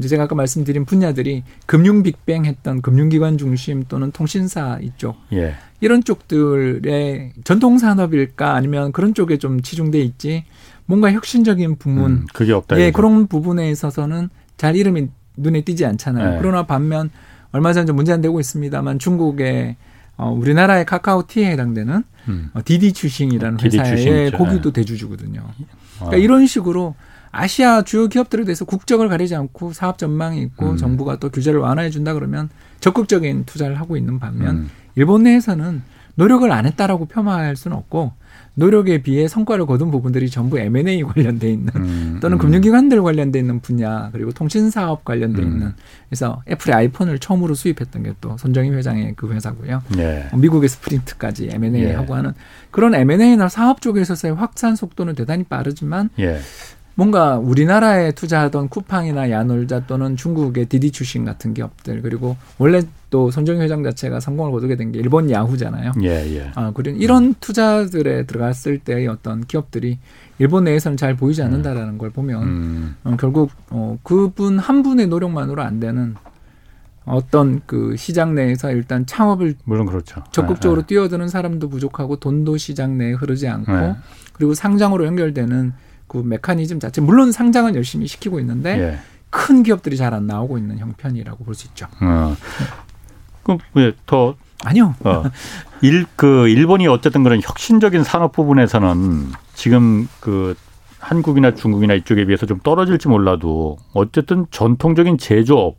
이제 제가 아까 말씀드린 분야들이 금융 빅뱅 했던 금융기관 중심 또는 통신사 이쪽 예. 이런 쪽들의 전통 산업일까 아니면 그런 쪽에 좀 치중돼 있지 뭔가 혁신적인 부문 음, 그게 없다. 예. 그런 부분에 있어서는 잘 이름이 눈에 띄지 않잖아요. 네. 그러나 반면 얼마 전좀 문제안 되고 있습니다만 중국의 어, 우리나라의 카카오티에 해당되는 음. 어, 디디 추싱이라는 디디 회사의 추싱이죠. 고기도 대주주거든요. 그러니까 아. 이런 식으로 아시아 주요 기업들에 대해서 국적을 가리지 않고 사업 전망이 있고 음. 정부가 또 규제를 완화해 준다 그러면 적극적인 투자를 하고 있는 반면 음. 일본 내에서는 노력을 안 했다라고 폄하할 수는 없고 노력에 비해 성과를 거둔 부분들이 전부 M&A 관련돼 있는 음, 또는 음. 금융기관들 관련돼 있는 분야 그리고 통신사업 관련돼 음. 있는 그래서 애플이 아이폰을 처음으로 수입했던 게 또 손정희 회장의 그 회사고요. 예. 미국의 스프린트까지 M&A 예. 하고 하는 그런 M&A나 사업 쪽에 있어서의 확산 속도는 대단히 빠르지만 예. 뭔가 우리나라에 투자하던 쿠팡이나 야놀자 또는 중국의 디디 출신 같은 기업들 그리고 원래 또 손정희 회장 자체가 성공을 거두게 된 게 일본 야후잖아요. 예. 예. 아, 그런 이런 투자들에 들어갔을 때의 어떤 기업들이 일본 내에서는 잘 보이지 않는다라는 걸 보면 음. 어, 결국 어, 그분 한 분의 노력만으로 안 되는 어떤 그 시장 내에서 일단 창업을 물론 그렇죠. 적극적으로 예, 뛰어드는 사람도 부족하고 돈도 시장 내에 흐르지 않고 네. 그리고 상장으로 연결되는 그 메커니즘 자체 물론 상장은 열심히 시키고 예. 있는데 예. 큰 기업들이 잘 안 나오고 있는 형편이라고 볼 수 있죠. 어. 그럼 왜더 아니요. 어. 일, 그, 일본이 어쨌든 그런 혁신적인 산업 부분에서는 지금 그 한국이나 중국이나 이쪽에 비해서 좀 떨어질지 몰라도 어쨌든 전통적인 제조업,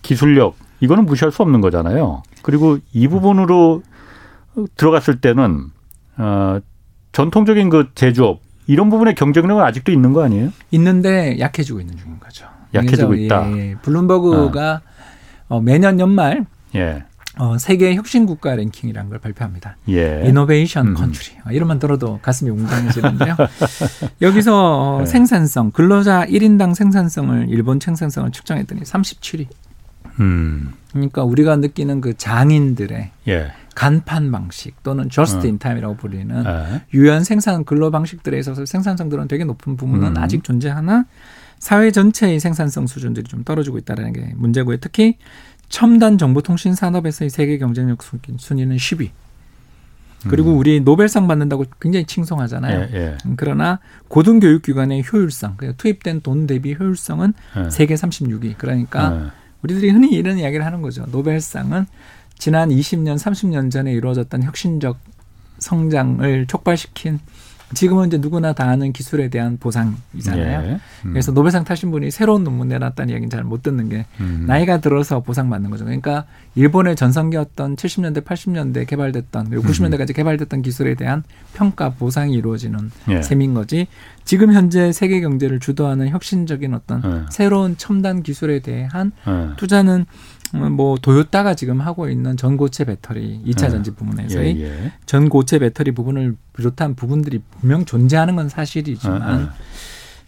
기술력, 이거는 무시할 수 없는 거잖아요. 그리고 이 부분으로 들어갔을 때는, 어, 전통적인 그 제조업, 이런 부분의 경쟁력은 아직도 있는 거 아니에요? 있는데 약해지고 있는 중인 거죠. 약해지고 그래서, 있다. 예, 예. 블룸버그가 어, 매년 연말 예. 어, 세계 혁신 국가 랭킹이라는 걸 발표합니다. 예. innovation 음. country. 아, 이름만 들어도 가슴이 웅장해지는데요. *laughs* 여기서 어, 네. 생산성, 근로자 1인당 생산성을 일본 생산성을 측정했더니 37위. 음. 그러니까 우리가 느끼는 그 장인들의 예. 간판 방식 또는 just 어. in time이라고 불리는 예. 유연 생산 근로 방식들에 있어서 생산성들은 되게 높은 부분은 음. 아직 존재하나 사회 전체의 생산성 수준들이 좀 떨어지고 있다는 게 문제고요. 특히 첨단 정보통신 산업에서의 세계 경쟁력 순- 순위는 10위. 그리고 음. 우리 노벨상 받는다고 굉장히 칭송하잖아요. 예. 예. 음, 그러나 고등교육기관의 효율성, 투입된 돈 대비 효율성은 예. 세계 36위. 그러니까 예. 우리들이 흔히 이런 이야기를 하는 거죠. 노벨상은 지난 20년, 30년 전에 이루어졌던 혁신적 성장을 촉발시킨 지금은 이제 누구나 다 아는 기술에 대한 보상이잖아요. 예. 음. 그래서 노벨상 타신 분이 새로운 논문 내놨다는 이야기는 잘 못 듣는 게 음. 나이가 들어서 보상받는 거죠. 그러니까 일본의 전성기였던 70년대, 80년대 개발됐던 그리고 90년대까지 개발됐던 기술에 대한 평가 보상이 이루어지는 예. 셈인 거지. 지금 현재 세계 경제를 주도하는 혁신적인 어떤 예. 새로운 첨단 기술에 대한 예. 투자는 음, 뭐 도요타가 지금 하고 있는 전고체 배터리 2차 예. 전지 부문에서의 예. 예. 전고체 배터리 부분을 비롯한 부분들이 분명 존재하는 건 사실이지만 예.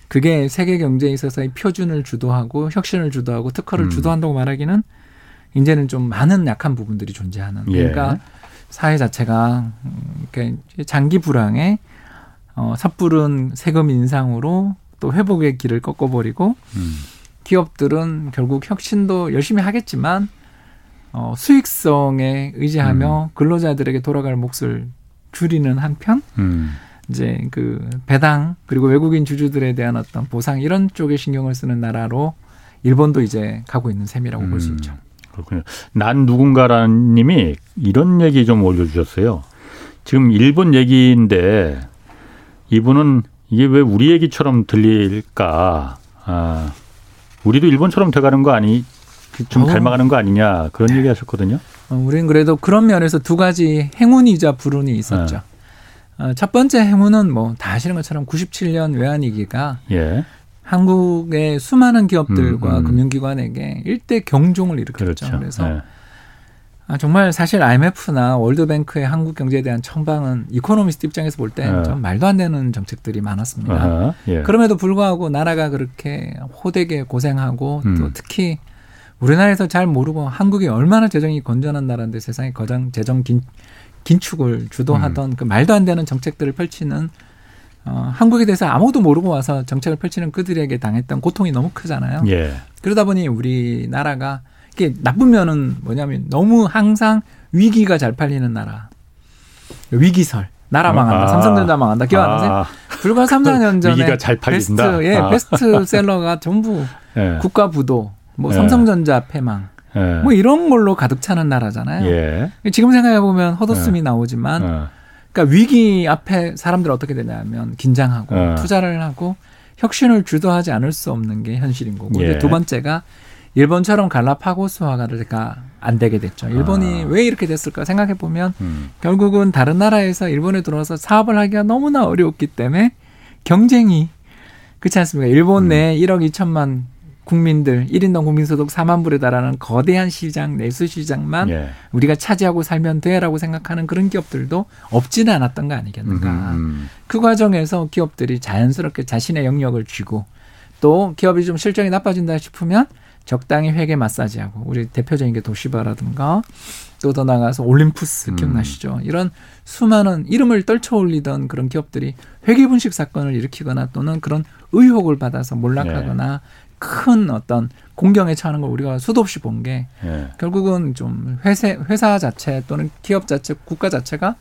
그게 세계 경제에 있어서의 표준을 주도하고 혁신을 주도하고 특허를 음. 주도한다고 말하기는 이제는 좀 많은 약한 부분들이 존재하는 예. 그러니까 사회 자체가 음, 이렇게 장기 불황에 어, 섣부른 세금 인상으로 또 회복의 길을 꺾어버리고 음. 기업들은 결국 혁신도 열심히 하겠지만 어, 수익성에 의지하며 근로자들에게 돌아갈 몫을 줄이는 한편 음. 이제 그 배당 그리고 외국인 주주들에 대한 어떤 보상 이런 쪽에 신경을 쓰는 나라로 일본도 이제 가고 있는 셈이라고 볼수 음. 있죠. 그렇군요. 난 누군가라는 님이 이런 얘기 좀 올려주셨어요. 지금 일본 얘기인데 이분은 이게 왜 우리 얘기처럼 들릴까? 아, 우리도 일본처럼 돼가는 거 아니? 좀 어. 닮아가는 거 아니냐 그런 얘기 하셨거든요. 어, 우리는 그래도 그런 면에서 두 가지 행운이자 불운이 있었죠. 네. 어, 첫 번째 행운은 뭐 다 아시는 것처럼 97년 외환위기가 예, 한국의 수많은 기업들과 음, 음. 금융기관에게 일대 경종을 일으켰죠. 그렇죠. 그래서 예. 아, 정말 사실 IMF나 월드뱅크의 한국 경제에 대한 청방은 이코노미스트 입장에서 볼때 네. 좀 말도 안 되는 정책들이 많았습니다. 아하, 예. 그럼에도 불구하고 나라가 그렇게 호되게 고생하고 음. 또 특히 우리나라에서 잘 모르고 한국이 얼마나 재정이 건전한 나라인데 세상에 거장 재정 긴, 긴축을 주도하던 음. 그 말도 안 되는 정책들을 펼치는 어, 한국에 대해서 아무도 모르고 와서 정책을 펼치는 그들에게 당했던 고통이 너무 크잖아요. 예. 그러다 보니 우리나라가 이게 나쁜 면은 뭐냐면 너무 항상 위기가 잘 팔리는 나라. 위기설. 나라 망한다. 아. 삼성전자 망한다. 기억 안 나세요? 아, 불과 3, 4년 전에 위기가 잘 팔린다? 베스트, 예, 아. 베스트셀러가 *laughs* 전부 예. 국가 부도, 뭐 예. 삼성전자 패망, 예. 뭐 이런 걸로 가득 차는 나라잖아요. 예. 지금 생각해 보면 헛웃음이 나오지만, 어. 그러니까 위기 앞에 사람들 은 어떻게 되냐면 긴장하고 어. 투자를 하고 혁신을 주도하지 않을 수 없는 게 현실인 거고 예. 두 번째가 일본처럼 갈라파고스화가 안 되게 됐죠. 일본이 아. 왜 이렇게 됐을까 생각해 보면 음. 결국은 다른 나라에서 일본에 들어와서 사업을 하기가 너무나 어려웠기 때문에 경쟁이 그렇지 않습니까? 일본 음. 내 1억 2천만 국민들 1인당 국민소득 4만 불에 달하는 거대한 시장 내수 시장만 예. 우리가 차지하고 살면 돼라고 생각하는 그런 기업들도 없지는 않았던 거 아니겠는가. 음, 그 과정에서 기업들이 자연스럽게 자신의 영역을 쥐고 또 기업이 좀 실적이 나빠진다 싶으면 적당히 회계 마사지하고 우리 대표적인 게 도시바라든가 또 더 나가서 올림푸스 음. 기억나시죠? 이런 수많은 이름을 떨쳐 올리던 그런 기업들이 회계 분식 사건을 일으키거나 또는 그런 의혹을 받아서 몰락하거나 큰 어떤 공경에 처하는 걸 우리가 수도 없이 본게 예. 결국은 좀 회사, 회사 자체 또는 기업 자체, 국가 자체가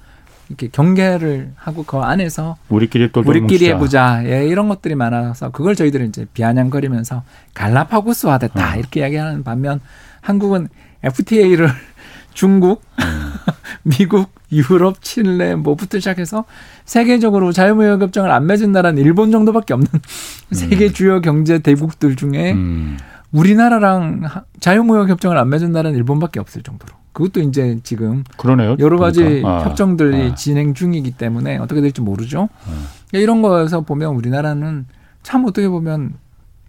이렇게 경계를 하고 그 안에서 우리끼리 또 우리끼리. 해보자. 예, 이런 것들이 많아서 그걸 저희들은 이제 비아냥거리면서 갈라파고스화 됐다. 어. 이렇게 이야기하는 반면 한국은 FTA를 *laughs* 중국, 음. *laughs* 미국, 유럽, 칠레 뭐부터 시작해서 세계적으로 자유무역 협정을 안 맺은 나라는 일본 정도밖에 없는 *laughs* 세계 주요 경제 대국들 중에 음. 우리나라랑 하- 자유무역 협정을 안 맺은 나라는 일본밖에 없을 정도로. 그것도 이제 지금 그러네요. 여러 가지 보니까. 아, 협정들이 아. 진행 중이기 때문에 어떻게 될지 모르죠. 아. 이런 거에서 보면 우리나라는 참 어떻게 보면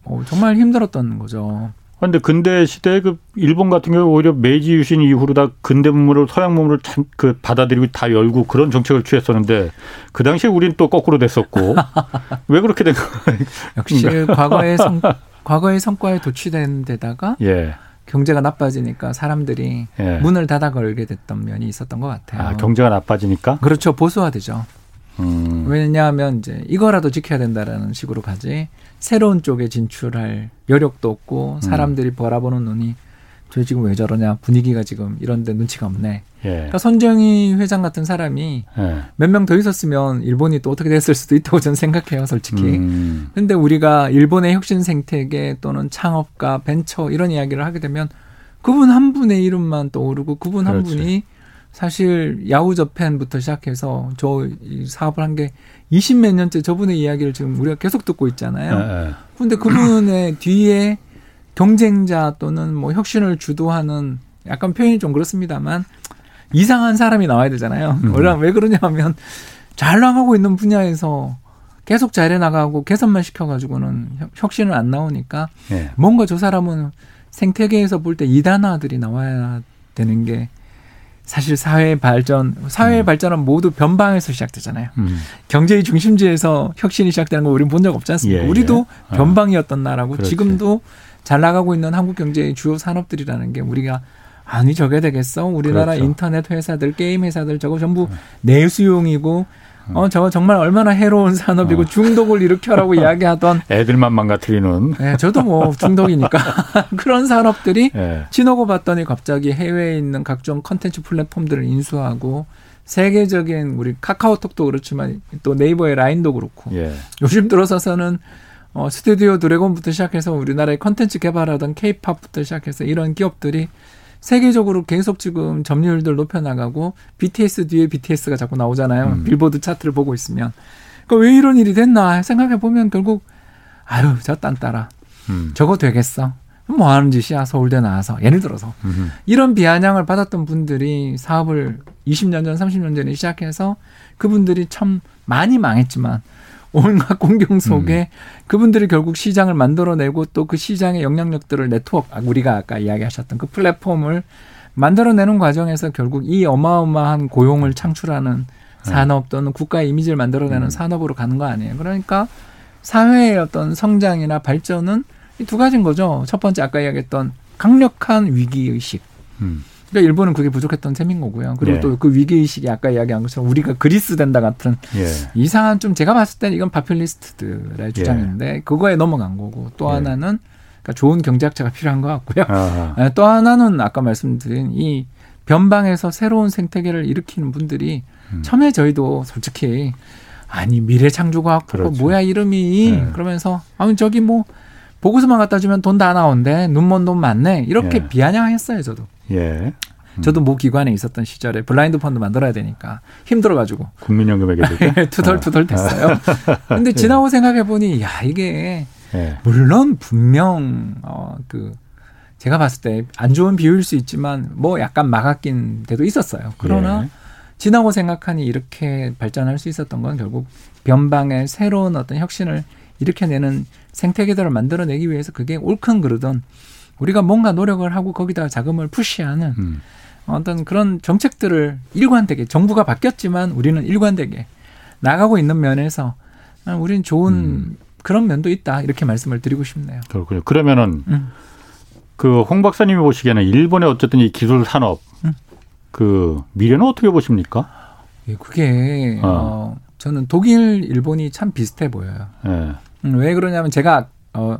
어, 정말 힘들었던 거죠. 근데 근대 시대에 그 일본 같은 경우 오히려 메이지 유신 이후로 다 근대 문물을 서양 문물을 참 그 받아들이고 다 열고 그런 정책을 취했었는데 그 당시에 우리는 또 거꾸로 됐었고 *laughs* 왜 그렇게 된 거예요? 역시 *laughs* 과거의 성 과거의 성과에 도취된 데다가 예. 경제가 나빠지니까 사람들이 예. 문을 닫아 걸게 됐던 면이 있었던 것 같아요. 아, 경제가 나빠지니까. 그렇죠. 보수화되죠. 음. 왜냐하면 이제 이거라도 지켜야 된다라는 식으로 가지 새로운 쪽에 진출할 여력도 없고 음. 사람들이 바라보는 눈이 저 지금 왜 저러냐 분위기가 지금 이런데 눈치가 없네. 예. 그러니까 손정희 회장 같은 사람이 예. 몇명 더 있었으면 일본이 또 어떻게 됐을 수도 있다고 저는 생각해요, 솔직히. 음. 근데 우리가 일본의 혁신 생태계 또는 창업가, 벤처 이런 이야기를 하게 되면 그분 한 분의 이름만 떠오르고 그분 한 그렇지. 분이 사실 야후 저펜부터 시작해서 저 이 사업을 한 게 20 몇 년째 저분의 이야기를 지금 우리가 계속 듣고 있잖아요. 예, 예. 근데 그분의 *clears throat* 뒤에 경쟁자 또는 뭐 혁신을 주도하는 약간 표현이 좀 그렇습니다만 이상한 사람이 나와야 되잖아요. 음. *laughs* 왜, 왜 그러냐면 잘 나가고 있는 분야에서 계속 잘해 나가고 개선만 시켜가지고는 혁- 혁신은 안 나오니까 예. 뭔가 저 사람은 생태계에서 볼 때 이단아들이 나와야 되는 게 사실 사회 발전, 사회 음. 발전은 모두 변방에서 시작되잖아요. 음. 경제의 중심지에서 혁신이 시작되는 거 우리는 본 적 없지 않습니까? 예, 우리도 예. 변방이었던 나라고 그렇지. 지금도 잘 나가고 있는 한국 경제의 주요 산업들이라는 게 우리가 아니 저게 되겠어? 우리나라 그렇죠. 인터넷 회사들, 게임 회사들 저거 전부 내 수용이고 음. 어 저거 정말 얼마나 해로운 산업이고 어. 중독을 일으켜라고 *laughs* 이야기하던 애들만 망가뜨리는. 네, 저도 뭐 *laughs* 중독이니까 *laughs* 그런 산업들이 예. 지나고 봤더니 갑자기 해외에 있는 각종 컨텐츠 플랫폼들을 인수하고 세계적인 우리 카카오톡도 그렇지만 또 네이버의 라인도 그렇고 예. 요즘 들어서서는 어, 스튜디오 드래곤부터 시작해서 우리나라의 컨텐츠 개발하던 케이팝부터 시작해서 이런 기업들이 세계적으로 계속 지금 점유율들 높여나가고 BTS 뒤에 BTS가 자꾸 나오잖아요. 음. 빌보드 차트를 보고 있으면. 그러니까 왜 이런 일이 됐나 생각해 보면 결국 아유 저 딴따라 음. 저거 되겠어. 뭐 하는 짓이야 서울대 나와서 예를 들어서 음. 이런 비아냥을 받았던 분들이 사업을 20년 전, 30년 전에 시작해서 그분들이 참 많이 망했지만 온갖 공경 속에 그분들이 결국 시장을 만들어내고 또 그 시장의 영향력들을 네트워크, 아, 우리가 아까 이야기하셨던 그 플랫폼을 만들어내는 과정에서 결국 이 어마어마한 고용을 창출하는 산업 또는 국가의 이미지를 만들어내는 음. 산업으로 가는 거 아니에요. 그러니까 사회의 어떤 성장이나 발전은 이 두 가지인 거죠. 첫 번째 아까 이야기했던 강력한 위기 의식. 음. 그러니까 일본은 그게 부족했던 셈인 거고요. 그리고 예. 또그 위기의식이 아까 이야기한 것처럼 우리가 그리스 된다 같은 예. 이상한 좀 제가 봤을 때는 이건 파퓰리스트들의 주장인데 그거에 넘어간 거고 또 예. 하나는 그러니까 좋은 경제학자가 필요한 것 같고요. 아. 예, 또 하나는 아까 말씀드린 이 변방에서 새로운 생태계를 일으키는 분들이 음. 처음에 저희도 솔직히 아니 미래 창조과학 그렇죠. 뭐야 이름이 네. 그러면서 아니 저기 뭐 보고서만 갖다 주면 돈 다 나온대 눈먼 돈 많네 이렇게 예. 비아냥했어요 저도 예. 음. 저도 모 기관에 있었던 시절에 블라인드 펀드 만들어야 되니까 힘들어가지고 국민연금에게 들 *laughs* 투덜투덜 됐어요. 근데 지나고 생각해 보니 야 이게 예. 물론 분명 어그 제가 봤을 때 안 좋은 비유일 수 있지만 뭐 약간 막아낀 데도 있었어요. 그러나 예. 지나고 생각하니 이렇게 발전할 수 있었던 건 결국 변방의 새로운 어떤 혁신을 일으켜내는 생태 계들을 만들어내기 위해서 그게 옳든 그르든 우리가 뭔가 노력을 하고 거기다가 자금을 푸시하는 음. 어떤 그런 정책들을 일관되게 정부가 바뀌었지만 우리는 일관되게 나가고 있는 면에서 우리는 좋은 음. 그런 면도 있다 이렇게 말씀을 드리고 싶네요. 그렇군요. 그러면은 음. 그홍 박사님이 보시기에는 일본의 어쨌든 이 기술 산업 음. 그 미래는 어떻게 보십니까? 예, 그게 어. 어, 저는 독일, 일본이 참 비슷해 보여요. 예. 음, 왜 그러냐면 제가 어,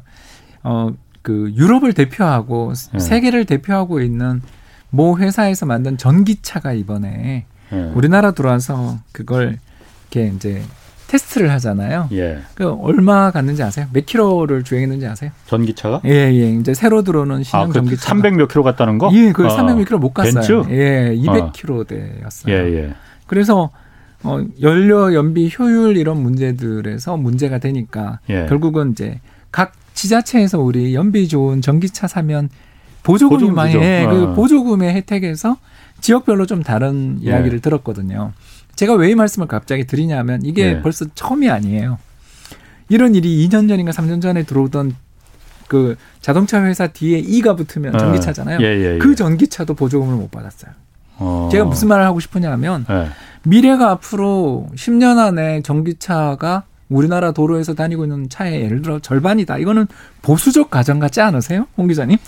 어, 그 유럽을 대표하고 예. 세계를 대표하고 있는 모 회사에서 만든 전기차가 이번에 예. 우리나라 들어와서 그걸 이렇게 이제 테스트를 하잖아요. 예. 그 얼마 갔는지 아세요? 몇 킬로를 주행했는지 아세요? 전기차가? 예, 예. 이제 새로 들어오는 신형 아, 그 전기차. 300 몇 킬로 갔다는 거? 예, 그 어. 300몇 킬로 못 갔어요. 벤츠? 예, 어. 200 킬로대였어요. 예, 예. 그래서 어, 연료 연비 효율 이런 문제들에서 문제가 되니까 예. 결국은 이제 각 지자체에서 우리 연비 좋은 전기차 사면 보조금이 보조금 많이. 예, 어. 그 보조금의 혜택에서 지역별로 좀 다른 예. 이야기를 들었거든요. 제가 왜 이 말씀을 갑자기 드리냐면 이게 예. 벌써 처음이 아니에요. 이런 일이 2년 전인가 3년 전에 들어오던 그 자동차 회사 뒤에 E가 붙으면 전기차잖아요. 예, 예, 예. 그 전기차도 보조금을 못 받았어요. 어. 제가 무슨 말을 하고 싶으냐면 예. 미래가 앞으로 10년 안에 전기차가 우리나라 도로에서 다니고 있는 차의 예를 들어 절반이다. 이거는 보수적 가정 같지 않으세요? 홍 기자님?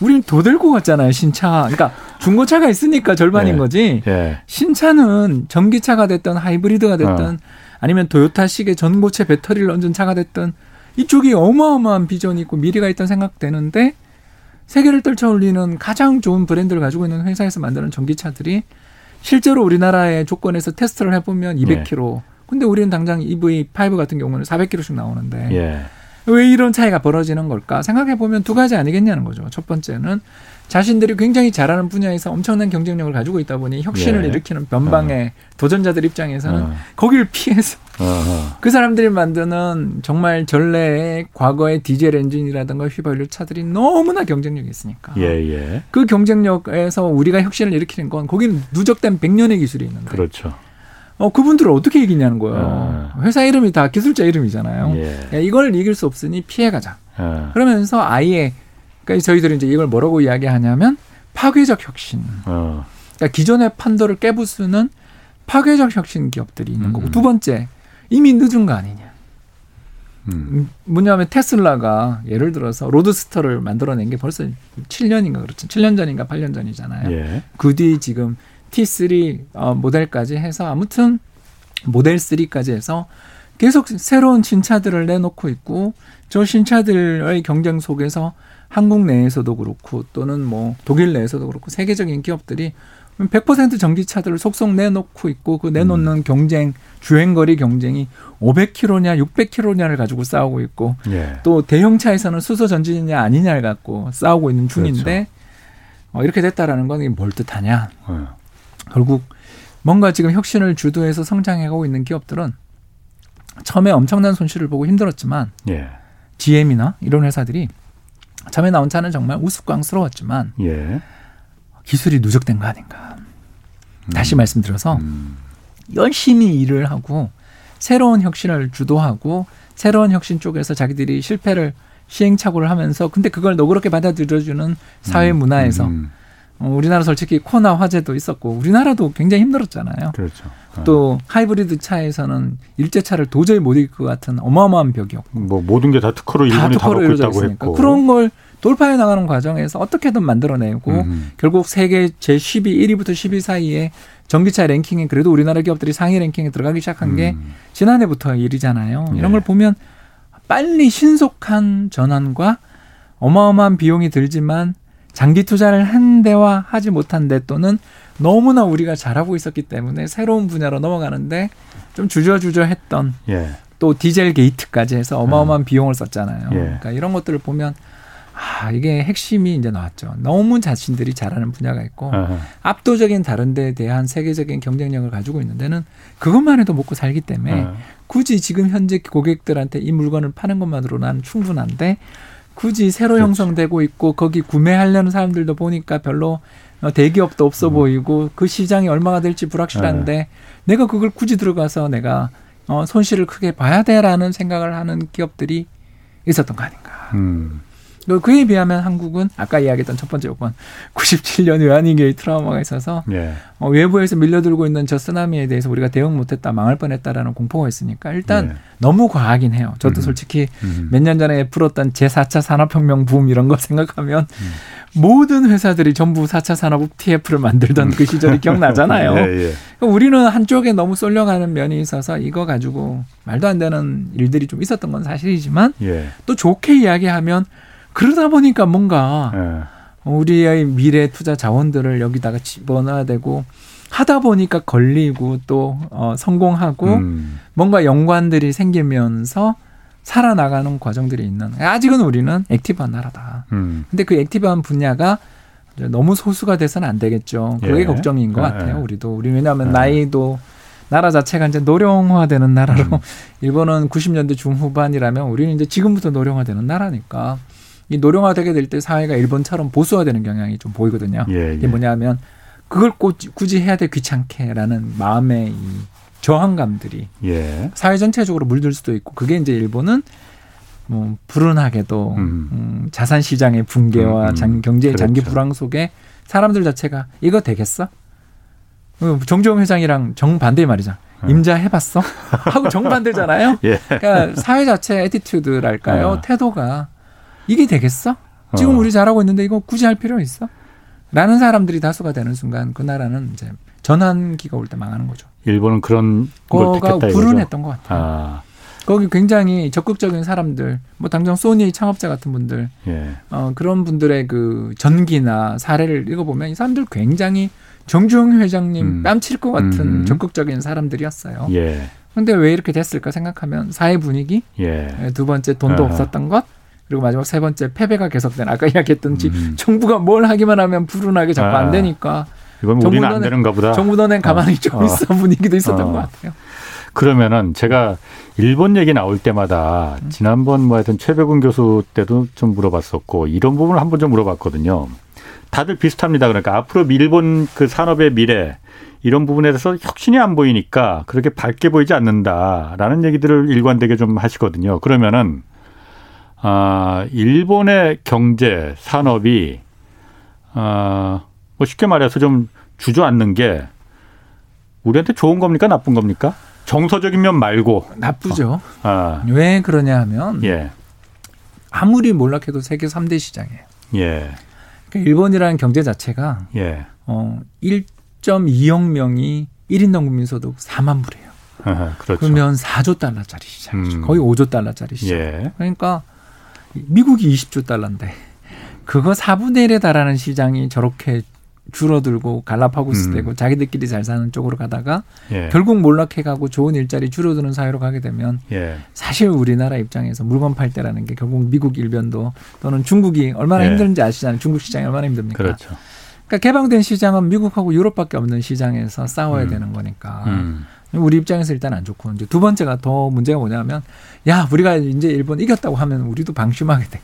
우리는 도 들고 갔잖아요, 신차. 그러니까 중고차가 있으니까 절반인 예. 거지. 예. 신차는 전기차가 됐든 하이브리드가 됐든 어. 아니면 토요타식의 전고체 배터리를 얹은 차가 됐든 이쪽이 어마어마한 비전이 있고 미래가 있다는 생각되는데 세계를 떨쳐올리는 가장 좋은 브랜드를 가지고 있는 회사에서 만드는 전기차들이 실제로 우리나라의 조건에서 테스트를 해보면 200km. 근데 우리는 당장 EV5 같은 경우는 400km씩 나오는데 예. 왜 이런 차이가 벌어지는 걸까? 생각해 보면 두 가지 아니겠냐는 거죠. 첫 번째는 자신들이 굉장히 잘하는 분야에서 엄청난 경쟁력을 가지고 있다 보니 혁신을 예. 일으키는 변방의 도전자들 입장에서는 어. 거기를 피해서 어, 어. 그 사람들이 만드는 정말 전래의 과거의 디젤 엔진이라든가 휘발유 차들이 너무나 경쟁력이 있으니까 예, 예. 그 경쟁력에서 우리가 혁신을 일으키는 건 거기는 누적된 100년의 기술이 있는데 그렇죠. 어 그분들을 어떻게 이기냐는 거예요. 회사 이름이 다 기술자 이름이잖아요. 예. 야, 이걸 이길 수 없으니 피해가자. 예. 그러면서 아예 그러니까 저희들이 이제 이걸 뭐라고 이야기하냐면 파괴적 혁신. 어. 그러니까 기존의 판도를 깨부수는 파괴적 혁신 기업들이 있는 거고 음. 두 번째 이미 늦은 거 아니냐. 음. 음, 뭐냐면 테슬라가 예를 들어서 로드스터를 만들어낸 게 벌써 7년인가 그렇죠. 7년 전인가 8년 전이잖아요. 예. 그뒤 지금 T3 어, 모델까지 해서 아무튼 모델 3까지 해서 계속 새로운 신차들을 내놓고 있고 저 신차들의 경쟁 속에서 한국 내에서도 그렇고 또는 뭐 독일 내에서도 그렇고 세계적인 기업들이 100% 전기차들을 속속 내놓고 있고 그 내놓는 경쟁 주행거리 경쟁이 500km냐 600km냐를 가지고 싸우고 있고 예. 또 대형차에서는 수소 전지냐 아니냐를 갖고 싸우고 있는 중인데 어, 이렇게 됐다라는 건 이게 뭘 뜻하냐? 어. 결국 뭔가 지금 혁신을 주도해서 성장해가고 있는 기업들은 처음에 엄청난 손실을 보고 힘들었지만 예. GM이나 이런 회사들이 처음에 나온 차는 정말 우스꽝스러웠지만 예. 기술이 누적된 거 아닌가. 다시 말씀드려서 음. 열심히 일을 하고 새로운 혁신을 주도하고 새로운 혁신 쪽에서 자기들이 실패를 시행착오를 하면서 근데 그걸 너그럽게 받아들여주는 사회 문화에서 음. 어, 우리나라 솔직히 코나 화재도 있었고 우리나라도 굉장히 힘들었잖아요. 그렇죠. 어. 또 하이브리드 차에서는 일제차를 도저히 못 이길 것 같은 어마어마한 벽이었고 뭐 모든 게 다 특허로 다 일본이 다 특허로 갖고 이루어져 있다고 했고 그런 걸 돌파해 나가는 과정에서 어떻게든 만들어내고 음. 결국 세계 제 12, 1위부터 10위 사이에 전기차 랭킹에 그래도 우리나라 기업들이 상위 랭킹에 들어가기 시작한 게 음. 지난해부터 일이잖아요. 이런 네. 걸 보면 빨리 신속한 전환과 어마어마한 비용이 들지만 장기 투자를 한 데와 하지 못한 데 또는 너무나 우리가 잘하고 있었기 때문에 새로운 분야로 넘어가는데 좀 주저주저했던 예. 또 디젤 게이트까지 해서 어마어마한 비용을 썼잖아요. 예. 그러니까 이런 것들을 보면 아 이게 핵심이 이제 나왔죠. 너무 자신들이 잘하는 분야가 있고 어. 압도적인 다른 데에 대한 세계적인 경쟁력을 가지고 있는 데는 그것만 해도 먹고 살기 때문에 어. 굳이 지금 현재 고객들한테 이 물건을 파는 것만으로 는 충분한데 굳이 새로 그렇지. 형성되고 있고 거기 구매하려는 사람들도 보니까 별로 어, 대기업도 없어 음. 보이고 그 시장이 얼마가 될지 불확실한데 네. 내가 그걸 굳이 들어가서 내가 어, 손실을 크게 봐야 돼라는 생각을 하는 기업들이 있었던 거 아닌가. 음. 그- 그에 비하면 한국은 아까 이야기했던 첫 번째 요건 97년 외환위기의 트라우마가 있어서 예. 어, 외부에서 밀려들고 있는 저 쓰나미에 대해서 우리가 대응 못했다 망할 뻔했다라는 공포가 있으니까 일단 예. 너무 과하긴 해요. 저도 음. 솔직히 음. 몇년 전에 풀었던 제4차 산업혁명 붐 이런 거 *laughs* 생각하면 음. 모든 회사들이 전부 4차 산업 TF를 만들던 그 시절이 기억나잖아요. *laughs* 예, 예. 그러니까 우리는 한쪽에 너무 쏠려가는 면이 있어서 이거 가지고 말도 안 되는 일들이 좀 있었던 건 사실이지만 예. 또 좋게 이야기하면 그러다 보니까 뭔가 예. 우리의 미래 투자 자원들을 여기다가 집어넣어야 되고 하다 보니까 걸리고 또 어, 성공하고 음. 뭔가 연관들이 생기면서 살아나가는 과정들이 있는 아직은 우리는 active한 나라다. 음. 근데 그 active한 분야가 너무 소수가 돼서는 안 되겠죠. 그게 예. 걱정인 것 예, 같아요. 예. 우리도 우리 왜냐하면 예. 나이도 나라 자체가 이제 노령화되는 나라로 음. *laughs* 일본은 90년대 중후반이라면 우리는 이제 지금부터 노령화되는 나라니까 이 노령화되게 될 때 사회가 일본처럼 보수화되는 경향이 좀 보이거든요. 예, 이게 예. 뭐냐면 그걸 꼭 굳이 해야 돼 귀찮게라는 마음의 이 저항감들이 예. 사회 전체적으로 물들 수도 있고 그게 이제 일본은 뭐 불운하게도 음. 음, 자산 시장의 붕괴와 음, 음. 장, 경제의 장기 그렇죠. 불황 속에 사람들 자체가 이거 되겠어? 어, 정주영 회장이랑 정반대 말이죠. 음. 임자 해봤어? 하고 정반대잖아요. *laughs* 예. 그러니까 사회 자체의 에티튜드랄까요? 어. 태도가 이게 되겠어? 지금 어. 우리 잘하고 있는데 이거 굳이 할 필요 있어? 라는 사람들이 다수가 되는 순간 그 나라는 이제 전환기가 올 때 망하는 거죠. 일본은 그런 이거죠. 불운했던 것 같아요. 아, 거기 굉장히 적극적인 사람들, 뭐 당장 소니 창업자 같은 분들, 예. 어, 그런 분들의 그 전기나 사례를 읽어보면 이 사람들 굉장히 정주영 회장님 음. 뺨칠 것 같은 음. 적극적인 사람들이었어요. 예. 근데 왜 이렇게 됐을까 생각하면 사회 분위기, 예. 두 번째 돈도 아하. 없었던 것, 그리고 마지막 세 번째 패배가 계속된 아까 이야기했던 지 음. 정부가 뭘 하기만 하면 불운하게 자꾸 아. 안 되니까 이건 우리는 안 정부는- 되는가 보다. 정부 너넨 가만히 어. 좀 어. 있어 분위기도 있었던 어. 것 같아요. 그러면은 제가 일본 얘기 나올 때마다 음. 지난번 뭐 하여튼 최백운 교수 때도 좀 물어봤었고 이런 부분을 한번 좀 물어봤거든요. 다들 비슷합니다. 그러니까 앞으로 일본 그 산업의 미래 이런 부분에 대해서 혁신이 안 보이니까 그렇게 밝게 보이지 않는다라는 얘기들을 일관되게 좀 하시거든요. 그러면은 아, 일본의 경제 산업이 아, 뭐 쉽게 말해서 좀 주저앉는 게 우리한테 좋은 겁니까 나쁜 겁니까? 정서적인 면 말고 나쁘죠. 아, 왜 그러냐 하면 예. 아무리 몰락해도 세계 3대 시장이에요. 예. 그러니까 일본이라는 경제 자체가 예. 어 1.2억 명이 1인 국민 소득 4만 불이에요. 그렇죠. 그러면 4조 달러짜리 시장이죠. 음. 거의 5조 달러짜리 시장. 예. 그러니까 미국이 20조 달러인데 그거 4분의 1에 달하는 시장이 저렇게 줄어들고 갈라파고스 음. 되고 자기들끼리 잘 사는 쪽으로 가다가 예. 결국 몰락해가고 좋은 일자리 줄어드는 사회로 가게 되면 예. 사실 우리나라 입장에서 물건 팔 때라는 게 결국 미국 일변도 또는 중국이 얼마나 예. 힘든지 아시잖아요. 중국 시장이 얼마나 힘듭니까? 그렇죠. 그러니까 개방된 시장은 미국하고 유럽밖에 없는 시장에서 싸워야 음. 되는 거니까 음. 우리 입장에서 일단 안 좋고 이제 두 번째가 더 문제가 뭐냐면 야 우리가 이제 일본 이겼다고 하면 우리도 방심하게 돼요.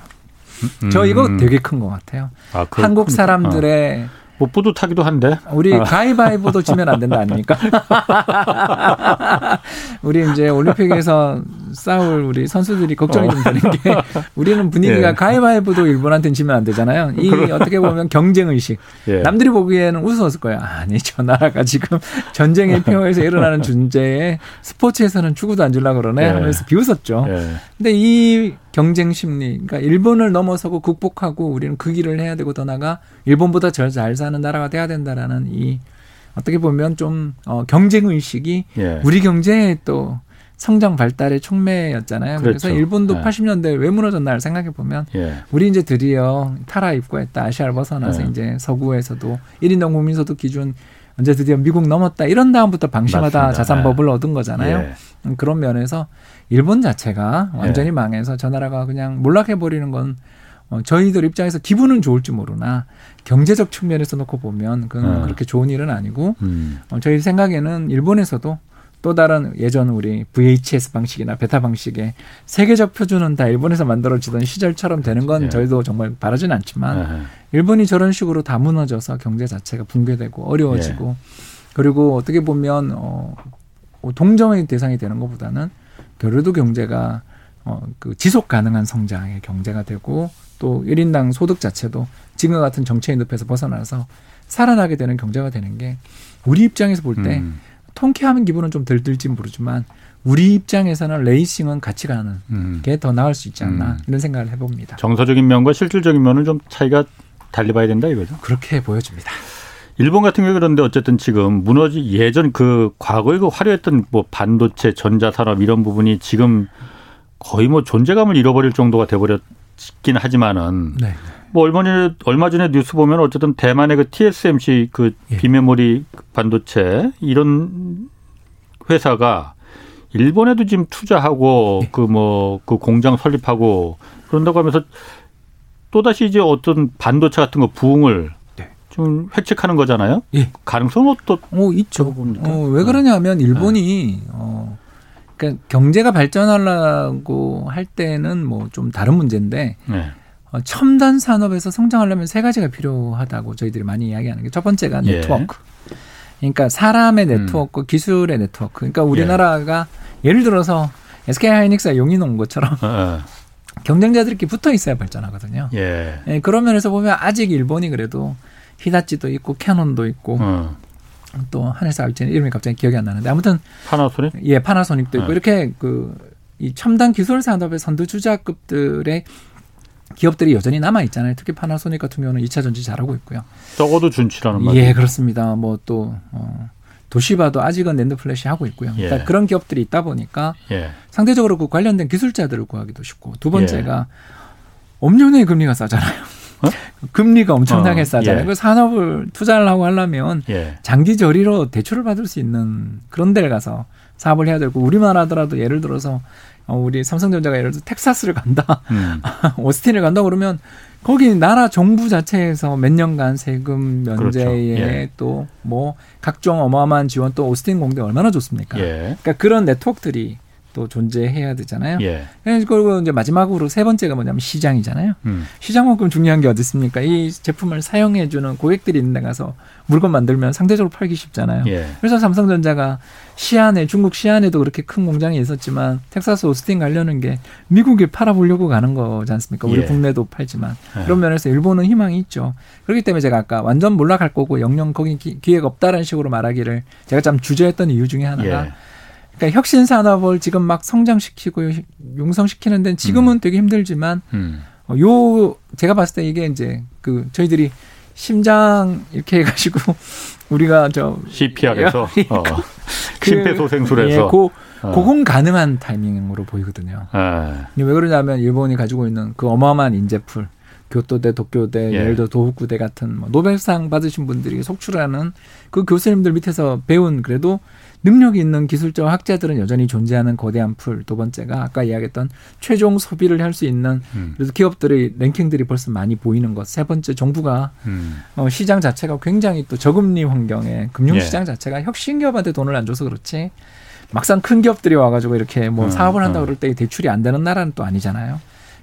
저 이거 음. 되게 큰 것 같아요. 아, 그- 한국 어. 사람들의 뭐 뿌듯하기도 한데. 우리 아. 가위바위보도 지면 안 된다 아닙니까? *laughs* 우리 이제 올림픽에서 싸울 우리 선수들이 걱정이 좀 되는 게 *laughs* 우리는 분위기가 예. 가위바위보도 일본한테는 지면 안 되잖아요. 이 어떻게 보면 경쟁 의식. *laughs* 예. 남들이 보기에는 우스웠을 거야. 아니 저 나라가 지금 *laughs* 전쟁의 평화에서 일어나는 존재에 스포츠에서는 축구도 안 줄라 그러네 예. 하면서 비웃었죠. 예. 근데 이 경쟁 심리, 그러니까 일본을 넘어서고 극복하고 우리는 그 길을 해야 되고 더 나가 일본보다 더 잘 사는 나라가 돼야 된다라는 이 어떻게 보면 좀 어, 경쟁 의식이 예. 우리 경제의 또 성장 발달의 촉매였잖아요. 그래서 그렇죠. 일본도 네. 80년대 왜 무너졌나를 생각해 보면 예. 우리 이제 드디어 타라 입고했다 아시아를 벗어나서 네. 이제 서구에서도 1인당 국민소득 기준 언제 드디어 미국 넘었다 이런 다음부터 방심하다 맞습니다. 자산법을 얻은 거잖아요. 예. 음, 그런 면에서 일본 자체가 완전히 예. 망해서 저 나라가 그냥 몰락해 버리는 건 어, 저희들 입장에서 기분은 좋을지 모르나 경제적 측면에서 놓고 보면 그건 어. 그렇게 좋은 일은 아니고 음. 어, 저희 생각에는 일본에서도 또 다른 예전 우리 VHS 방식이나 베타 방식의 세계적 표준은 다 일본에서 만들어지던 시절처럼 되는 건 예. 저희도 정말 바라지는 않지만 예. 일본이 저런 식으로 다 무너져서 경제 자체가 붕괴되고 어려워지고 그리고 어떻게 보면 어 동정의 대상이 되는 것보다는 그래도 경제가 어 그 지속 가능한 성장의 경제가 되고 또 1인당 소득 자체도 지금과 같은 정체인 늪에서 벗어나서 살아나게 되는 경제가 되는 게 우리 입장에서 볼때 음. 통쾌하는 기분은 좀 덜 들지 모르지만 우리 입장에서는 레이싱은 같이 가는 음. 게더 나을 수 있지 않나 음. 이런 생각을 해봅니다. 정서적인 면과 실질적인 면은 좀 차이가 달리 봐야 된다 이거죠. 그렇게 보여집니다. 일본 같은 경우 그런데 어쨌든 지금 무너지 예전 그 과거에 그 화려했던 뭐 반도체, 전자산업 이런 부분이 지금 거의 뭐 존재감을 잃어버릴 정도가 돼버렸긴 하지만은 네. 뭐 얼마 전에 얼마 전에 뉴스 보면 어쨌든 대만의 그 TSMC 그 예. 비메모리 반도체 이런 회사가 일본에도 지금 투자하고 예. 그뭐그 공장 설립하고 그런다고 하면서 또 다시 이제 어떤 반도체 같은 거 부흥을 네. 좀 획책하는 거잖아요. 예. 가능성은 또 어, 있죠. 어, 왜 그러냐면 일본이 어 그러니까 경제가 발전하려고 할 때는 뭐 좀 다른 문제인데 네. 어, 첨단 산업에서 성장하려면 세 가지가 필요하다고 저희들이 많이 이야기하는 게 첫 번째가 예. 네트워크. 그러니까 사람의 음. 네트워크, 기술의 네트워크. 그러니까 우리나라가 예 를 들어서 SK 하이닉스가 용인 온 것처럼 어, 경쟁자들끼리 붙어 있어야 발전하거든요. 예. 예, 그런 면에서 보면 아직 일본이 그래도 히다치도 있고 캐논도 있고 어. 또 한일사 알지는 이름이 갑자기 기억이 안 나는데 아무튼 파나소닉? 예 파나소닉도 있고 네. 이렇게 그 이 첨단 기술 산업의 선두 주자급들의 기업들이 여전히 남아 있잖아요. 특히 파나소닉 같은 경우는 2차 전지 잘하고 있고요. 적어도 준치라는 말. 예, 그렇습니다. 뭐또 어, 도시바도 아직은 NAND flash 하고 있고요. 예. 그러니까 그런 기업들이 있다 보니까 예. 상대적으로 그 관련된 기술자들을 구하기도 쉽고 두 예. 번째가 엄청나게 금리가 싸잖아요. 어? *laughs* 금리가 엄청나게 어, 싸잖아요. 예. 그 산업을 투자를 하고 하려면 예. 장기 저리로 대출을 받을 수 있는 그런 데를 가서 사업을 해야 되고 우리만 하더라도 예를 들어서 어, 우리 삼성전자가 예를 들어 텍사스를 간다, 음. *laughs* 오스틴을 간다 그러면 거기 나라 정부 자체에서 몇 년간 세금 면제에 그렇죠. 예. 또뭐 각종 어마어마한 지원 또 오스틴 공대 얼마나 좋습니까? 예. 그러니까 그런 네트워크들이 또 존재해야 되잖아요. 예. 그리고 이제 마지막으로 세 번째가 뭐냐면 시장이잖아요. 음. 시장만큼 중요한 게 어디 있습니까? 이 제품을 사용해 주는 고객들이 있는 데 가서 물건 만들면 상대적으로 팔기 쉽잖아요. 예. 그래서 삼성전자가 시안에 중국 시안에도 그렇게 큰 공장이 있었지만 텍사스 오스틴 가려는 게 미국에 팔아보려고 가는 거지 않습니까? 우리 예. 국내도 팔지만 예. 그런 면에서 일본은 희망이 있죠. 그렇기 때문에 제가 아까 완전 몰락할 거고 영영 거기 기, 기회가 없다라는 식으로 말하기를 제가 참 주저했던 이유 중에 하나가 예. 그러니까 혁신 산업을 지금 막 성장시키고 용성시키는 데는 지금은 되게 힘들지만 음. 어, 요 제가 봤을 때 이게 이제 그 저희들이 심장 이렇게 해가지고 *laughs* 우리가 저 CPR에서 예. *laughs* 어. 그- 심폐소생술에서 예, 고, 어. 고공 가능한 타이밍으로 보이거든요. 예. 이게 왜 그러냐면 일본이 가지고 있는 그 어마어마한 인재풀 교토대, 도쿄대, 예. 예. 를 들어 도호쿠대 같은 뭐 노벨상 받으신 분들이 속출하는 그 교수님들 밑에서 배운 그래도 능력이 있는 기술적 학자들은 여전히 존재하는 거대한 풀. 두 번째가 아까 이야기했던 최종 소비를 할 수 있는 음. 그래서 기업들의 랭킹들이 벌써 많이 보이는 것. 세 번째 정부가 음. 어, 시장 자체가 굉장히 또 저금리 환경에 금융 시장 예. 자체가 혁신 기업한테 돈을 안 줘서 그렇지 막상 큰 기업들이 와가지고 이렇게 뭐 음, 사업을 한다 음. 그럴 때 대출이 안 되는 나라는 또 아니잖아요.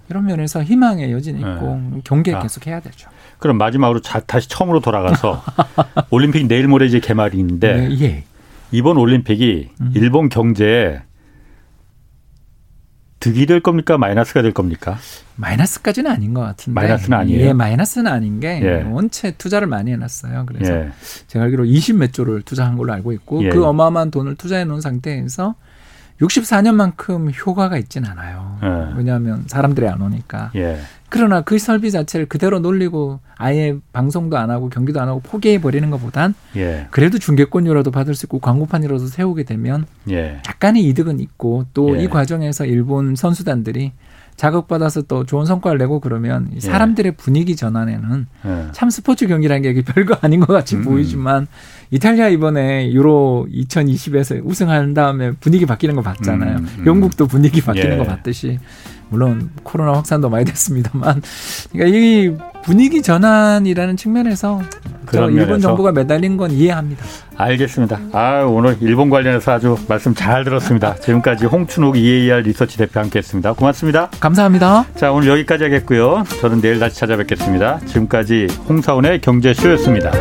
이런 면에서 희망의 여진이 있고 경계 아. 계속 해야 되죠. 그럼 마지막으로 자, 다시 처음으로 돌아가서 *laughs* 올림픽 내일 모레 이제 개막인데 네, 예. 이번 올림픽이 음. 일본 경제에 득이 될 겁니까 마이너스가 될 겁니까? 마이너스까지는 아닌 것 같은데. 마이너스는 아니에요? 예, 마이너스는 아닌 게 예. 원체 투자를 많이 해놨어요. 그래서 예. 제가 알기로 20몇 조를 투자한 걸로 알고 있고 예. 그 어마어마한 돈을 투자해 놓은 상태에서 64년만큼 효과가 있진 않아요. 예. 왜냐하면 사람들이 안 오니까. 예. 그러나 그 설비 자체를 그대로 놀리고 아예 방송도 안 하고 경기도 안 하고 포기해 버리는 것보단 예. 그래도 중계권료라도 받을 수 있고 광고판이라도 세우게 되면 예. 약간의 이득은 있고 또이 예. 과정에서 일본 선수단들이 자극받아서 또 좋은 성과를 내고 그러면 이 예. 사람들의 분위기 전환에는 예. 참 스포츠 경기라는 게 별거 아닌 것 같이 음. 보이지만 이탈리아 이번에 유로 2020에서 우승한 다음에 분위기 바뀌는 거 봤잖아요. 음, 음. 영국도 분위기 바뀌는 예. 거 봤듯이 물론 코로나 확산도 많이 됐습니다만 그러니까 이 분위기 전환이라는 측면에서 저 일본 정부가 매달린 건 이해합니다. 알겠습니다. 아 오늘 일본 관련해서 아주 말씀 잘 들었습니다. 지금까지 홍춘욱 EAR 리서치 대표 함께했습니다. 고맙습니다. 감사합니다. 자 오늘 여기까지 하겠고요. 저는 내일 다시 찾아뵙겠습니다. 지금까지 홍사원의 경제쇼였습니다.